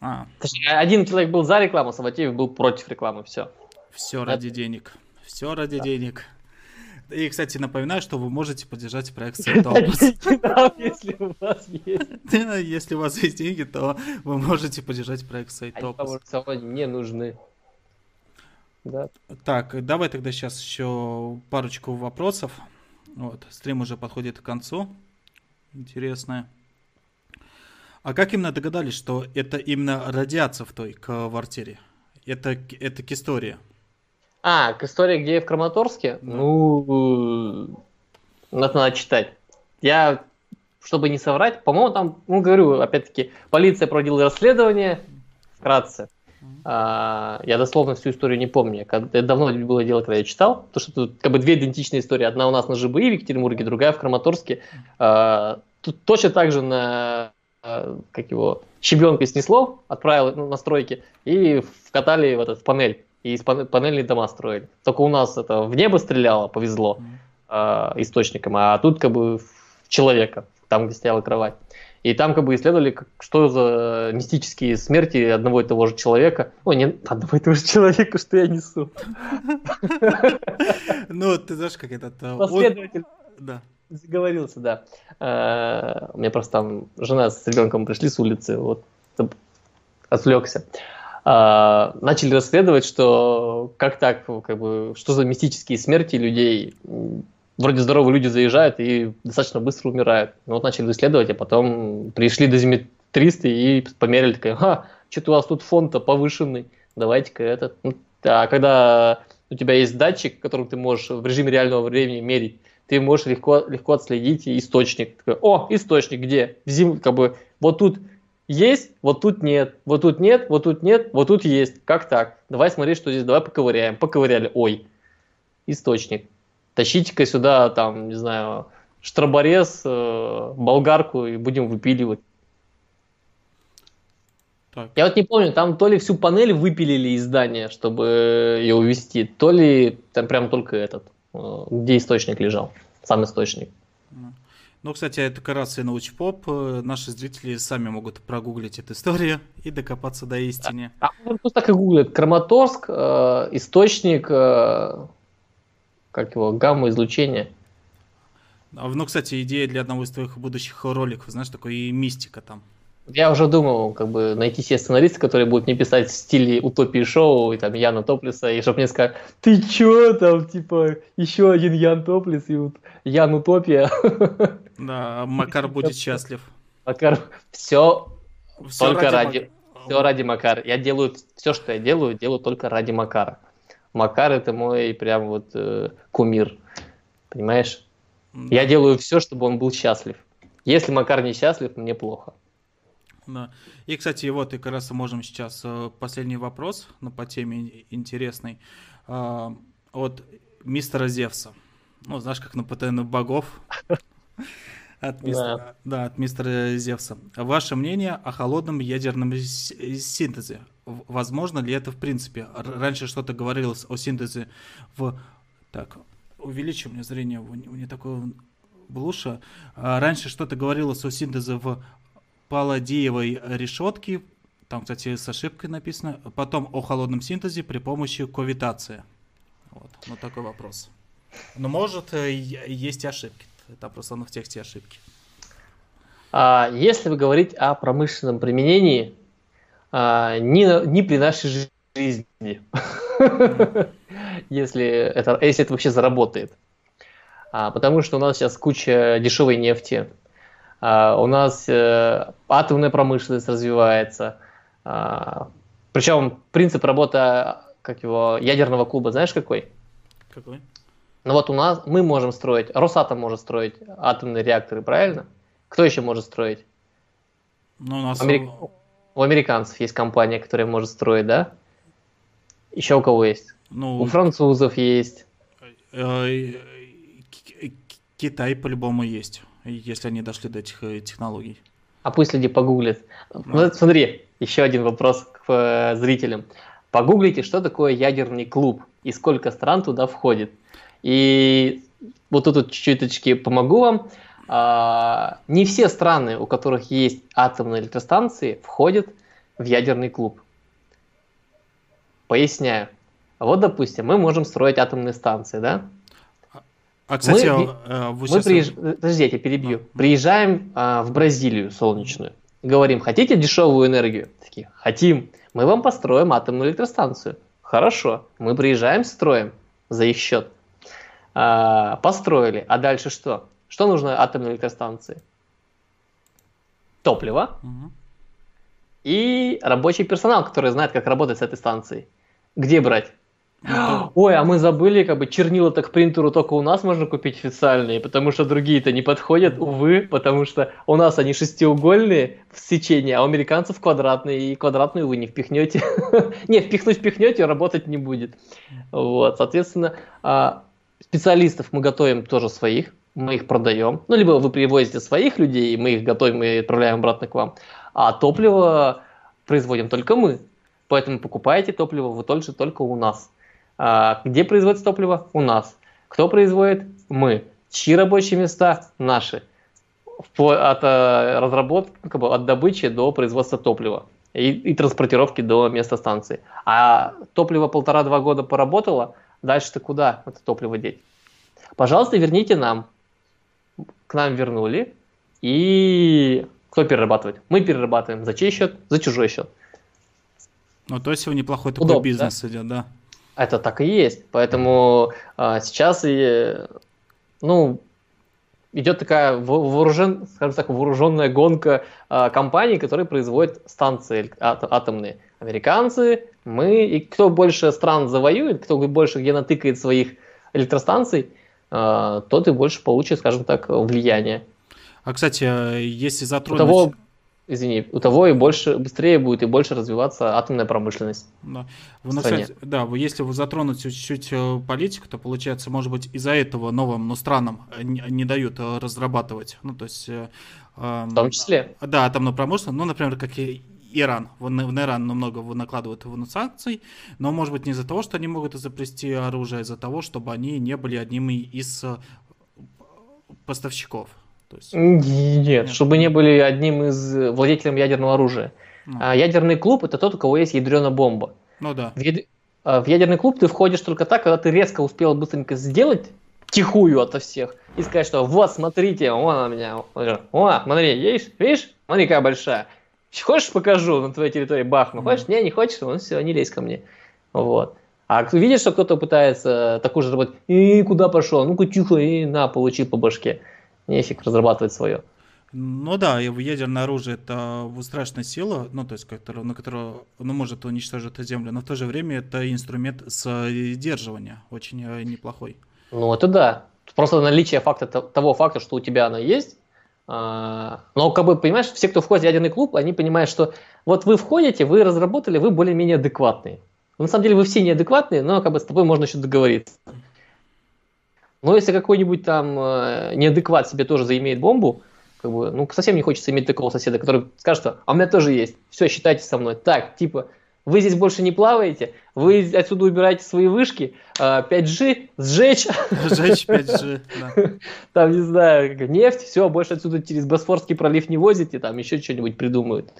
А. Точнее, один человек был за рекламу, Саватеев был против рекламы, все. Все ради денег. Все ради денег. И, кстати, напоминаю, что вы можете поддержать проект Сайтопус. Если у вас есть. Если у вас есть деньги, то вы можете поддержать проект Сайтопус. Они не нужны. Да. Так, давай тогда сейчас еще парочку вопросов. Вот, стрим уже подходит к концу. Интересное. А как именно догадались, что это именно радиация в той квартире? Это, это к истории. А, к истории, где я в Краматорске? Да. Ну, это надо читать. Я, чтобы не соврать, по-моему, там, ну, говорю, опять-таки, полиция проводила расследование, вкратце. А, я дословно всю историю не помню. Это давно было дело, когда я читал. Потому что тут как бы две идентичные истории. Одна у нас на ЖБИ в Екатеринбурге, другая в Краматорске. А, тут точно так же на Э, как его, щебенкой снесло, отправил ну, на стройки и вкатали в, этот, в панель. И из панель, панельные дома строили. Только у нас это в небо стреляло, повезло э, источником, а тут как бы в человека, там, где стояла кровать. И там как бы исследовали, что за мистические смерти одного и того же человека. Ой, не одного и того же человека, что я несу. Ну, ты знаешь, как этот... Э, Последователь. Да. Заговорился, да. Э, у меня просто там жена с ребенком пришли с улицы, вот отвлекся. Э, начали расследовать, что как так, как бы, что за мистические смерти людей. Вроде здоровые люди заезжают и достаточно быстро умирают. Ну, вот начали исследовать, а потом пришли до зими 300 и померили, такая, ха, что-то у вас тут фон-то повышенный, давайте-ка этот. Ну, а когда у тебя есть датчик, которым ты можешь в режиме реального времени мерить, ты можешь легко, легко отследить источник. Такой, О, источник где? В зим, как бы, вот тут есть, вот тут нет, вот тут нет, вот тут нет, вот тут есть. Как так? Давай смотреть, что здесь, давай поковыряем. Поковыряли, ой, источник. Тащите-ка сюда, там, не знаю, штроборез, э, болгарку и будем выпиливать. Так. Я вот не помню, там то ли всю панель выпилили из здания, чтобы ее увести, то ли там прям только этот, э, где источник лежал, сам источник. Ну, кстати, это как раз и научпоп. Э, наши зрители сами могут прогуглить эту историю и докопаться до истины. А, а просто так и гуглят. Краматорск, э, источник, э, как его, гамма-излучения. Ну, кстати, идея для одного из твоих будущих роликов, знаешь, такой и мистика там. Я уже думал, как бы найти себе сценариста, который будет мне писать в стиле утопии шоу, и там Яна Топлиса, и чтобы мне сказать, ты чё там, типа, еще один Ян Топлис, и вот Ян Утопия. Да, Макар будет счастлив. Макар, все, все только ради, ради все ради Макара. Я делаю все, что я делаю, делаю только ради Макара. Макар это мой прям вот э, кумир, понимаешь? Я делаю все, чтобы он был счастлив. Если Макар не счастлив, мне плохо. Да. И, кстати, вот и как раз можем сейчас э, последний вопрос, но по теме интересный. А, от мистера Зевса. Ну, знаешь, как на ПТН богов. От мистера, да. да, от мистера Зевса. Ваше мнение о холодном ядерном синтезе? Возможно ли это в принципе? Раньше что-то говорилось о синтезе в... Так, увеличу мне зрение, у меня такое блуша. А раньше что-то говорилось о синтезе в палладиевой решетки, там, кстати, с ошибкой написано, потом о холодном синтезе при помощи ковитации. Вот, ну такой вопрос. Но может э, есть и ошибки, это просто в тексте ошибки. А, если вы говорите о промышленном применении, а, не, не при нашей жизни, если это, если это вообще заработает. А, потому что у нас сейчас куча дешевой нефти, а, у нас э, атомная промышленность развивается. А, Причем принцип работы как его, ядерного клуба, знаешь какой? Какой? Ну вот у нас, мы можем строить, Росатом может строить атомные реакторы, правильно? Кто еще может строить? Ну, у нас... Америк... У американцев есть компания, которая может строить, да? Еще у кого есть? Ну... У французов есть. Э, э, Китай по-любому есть если они дошли до этих э, технологий. А пусть люди погуглят. Да. Ну, смотри, еще один вопрос к зрителям. Погуглите, что такое ядерный клуб и сколько стран туда входит. И вот тут чуть-чуть помогу вам. А, не все страны, у которых есть атомные электростанции, входят в ядерный клуб. Поясняю. Вот, допустим, мы можем строить атомные станции, да? А, кстати, мы, э, вы мы приезж... Подожди, я тебя перебью. А. Приезжаем а, в Бразилию солнечную. Говорим, хотите дешевую энергию? Такие, хотим. Мы вам построим атомную электростанцию. Хорошо. Мы приезжаем, строим за их счет. А, построили. А дальше что? Что нужно атомной электростанции? Топливо. Угу. И рабочий персонал, который знает, как работать с этой станцией. Где брать? Ой, а мы забыли, как бы чернила-то к принтеру только у нас можно купить официальные, потому что другие-то не подходят, увы, потому что у нас они шестиугольные в сечении, а у американцев квадратные, и квадратную вы не впихнете. Не, впихнуть впихнете, работать не будет. Вот, соответственно, а, специалистов мы готовим тоже своих, мы их продаем. Ну, либо вы привозите своих людей, мы их готовим и отправляем обратно к вам. А топливо производим только мы. Поэтому покупаете топливо вы только, только у нас. А, где производится топливо? У нас. Кто производит? Мы. Чьи рабочие места? Наши. От э, разработки, как бы, от добычи до производства топлива и, и транспортировки до места станции. А топливо полтора-два года поработало, дальше-то куда это топливо деть? Пожалуйста, верните нам. К нам вернули. И кто перерабатывает? Мы перерабатываем. За чей счет? За чужой счет. Ну, то есть неплохой такой Удобно, бизнес да? идет, да? Это так и есть. Поэтому а, сейчас и, ну, идет такая вооружен, скажем так, вооруженная гонка а, компаний, которые производят станции атомные. Американцы, мы, и кто больше стран завоюет, кто больше где натыкает своих электростанций, а, тот и больше получит, скажем так, влияние. А, кстати, если затронуть... того... извини, у того и больше, быстрее будет и больше развиваться атомная промышленность. Да, в кстати, да если вы затронуть чуть-чуть э, политику, то получается, может быть, из-за этого новым, но странам не, дают разрабатывать. Ну, то есть... Э, в том числе? Да, атомную промышленность, ну, например, как и Иран. На Иран много накладывают санкций, но, может быть, не из-за того, что они могут изобрести оружие, а из-за того, чтобы они не были одним из поставщиков. То есть... нет, нет, чтобы не были одним из владельцем ядерного оружия. Ну. А ядерный клуб это тот, у кого есть ядреная бомба. Ну да. В, яд... А, в ядерный клуб ты входишь только так, когда ты резко успел быстренько сделать тихую ото всех и сказать, что вот, смотрите, вон она меня, о, смотри, видишь, видишь, смотри, какая большая. Хочешь, покажу на твоей территории бахну? Хочешь? Не, не хочешь? Ну все, не лезь ко мне. Вот. А видишь, что кто-то пытается такую же работать, и куда пошел? Ну-ка тихо, и на, получи по башке. Нефиг разрабатывать свое. Ну да, ядерное оружие это страшная сила, ну то есть, которая, на которую ну, может уничтожить землю, но в то же время это инструмент сдерживания, очень э, неплохой. Ну это да. Просто наличие факта того факта, что у тебя она есть, но, как бы, понимаешь, все, кто входит в ядерный клуб, они понимают, что вот вы входите, вы разработали, вы более-менее адекватные. На самом деле вы все неадекватные, но как бы с тобой можно еще договориться. Но если какой-нибудь там э, неадекват себе тоже заимеет бомбу, как бы, ну, совсем не хочется иметь такого соседа, который скажет, что «а у меня тоже есть, все, считайте со мной». Так, типа, вы здесь больше не плаваете, вы отсюда убираете свои вышки, 5G а, сжечь. Сжечь 5G, да. Там, не знаю, нефть, все, больше отсюда через Босфорский пролив не возите, там еще что-нибудь придумают.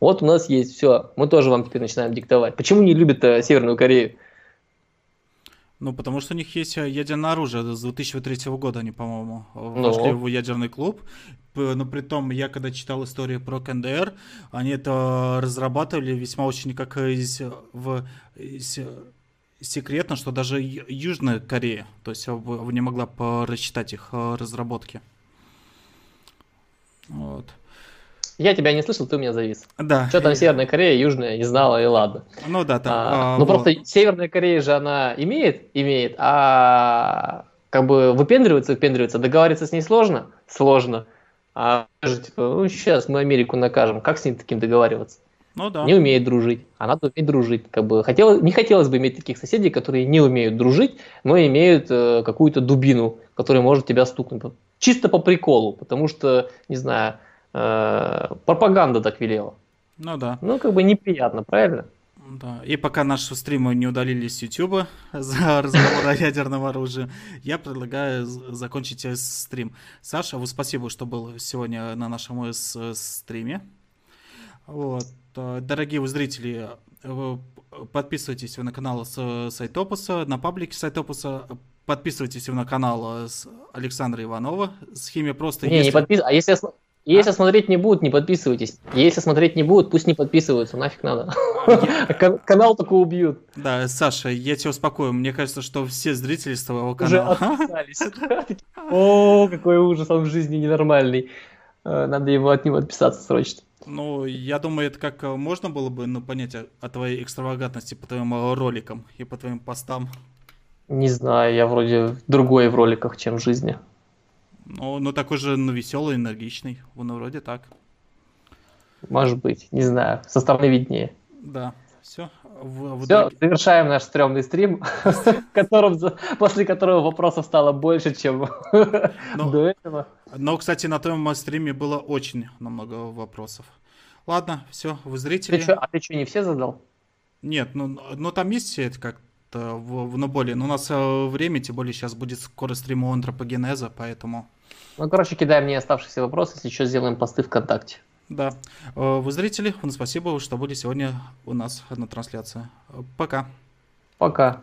Вот у нас есть все, мы тоже вам теперь начинаем диктовать. Почему не любят э, Северную Корею? Ну, потому что у них есть э, ядерное оружие. С 2003 года они, по-моему, ну. вошли в ядерный клуб. Но при том, я когда читал историю про КНДР, они это разрабатывали весьма очень как из, в, из, секретно, что даже Южная Корея, то есть не могла рассчитать их э, разработки. Вот. Я тебя не слышал, ты у меня завис. Да. Что там Северная Корея, Южная, не знала, и ладно. Ну да, там. А, а, ну вот. просто Северная Корея же она имеет, имеет, а как бы выпендриваться, выпендриваться, договариваться с ней сложно? Сложно. А же типа, ну сейчас мы Америку накажем, как с ним таким договариваться? Ну да. Не умеет дружить, а надо уметь дружить. Как бы хотел, не хотелось бы иметь таких соседей, которые не умеют дружить, но имеют э, какую-то дубину, которая может тебя стукнуть. Чисто по приколу, потому что, не знаю, Э, пропаганда так велела. Ну да. Ну, как бы неприятно, правильно? Да. И пока наши стримы не удалились с YouTube за разговор о ядерном оружии, я предлагаю закончить стрим. Саша, вы спасибо, что был сегодня на нашем стриме. Вот. Э, дорогие зрители, подписывайтесь на канал Сайтопуса, на паблике Сайтопуса, подписывайтесь на канал Александра Иванова. Схеме просто... Не, если... не подписывайтесь. А если, если а? смотреть не будут, не подписывайтесь. Если смотреть не будут, пусть не подписываются, нафиг надо. Канал только убьют. Да, Саша, я тебя успокою. Мне кажется, что все зрители с твоего канала... Уже отписались. О, какой ужас, он в жизни ненормальный. Э, надо его от него отписаться срочно. Ну, я думаю, это как э, можно было бы ну, понять о твоей экстравагантности по твоим э, роликам и по твоим постам. Не знаю, я вроде другой в роликах, чем в жизни. Ну, ну такой же, ну, веселый, энергичный. Он вроде так. Может быть, не знаю. Со стороны виднее. Да. Все. В, в Все, итоге... завершаем наш стрёмный стрим, после которого вопросов стало больше, чем ну, до этого. Но, кстати, на том стриме было очень много вопросов. Ладно, все, вы зрители. Ты а ты что, не все задал? Нет, ну, ну там есть все это как в, в более. Но у нас э, время, тем более сейчас будет скоро стрим у антропогенеза, поэтому... Ну, короче, кидай мне оставшиеся вопросы, если что, сделаем посты ВКонтакте. Да. Э, вы зрители, спасибо, что были сегодня у нас на трансляции. Пока. Пока.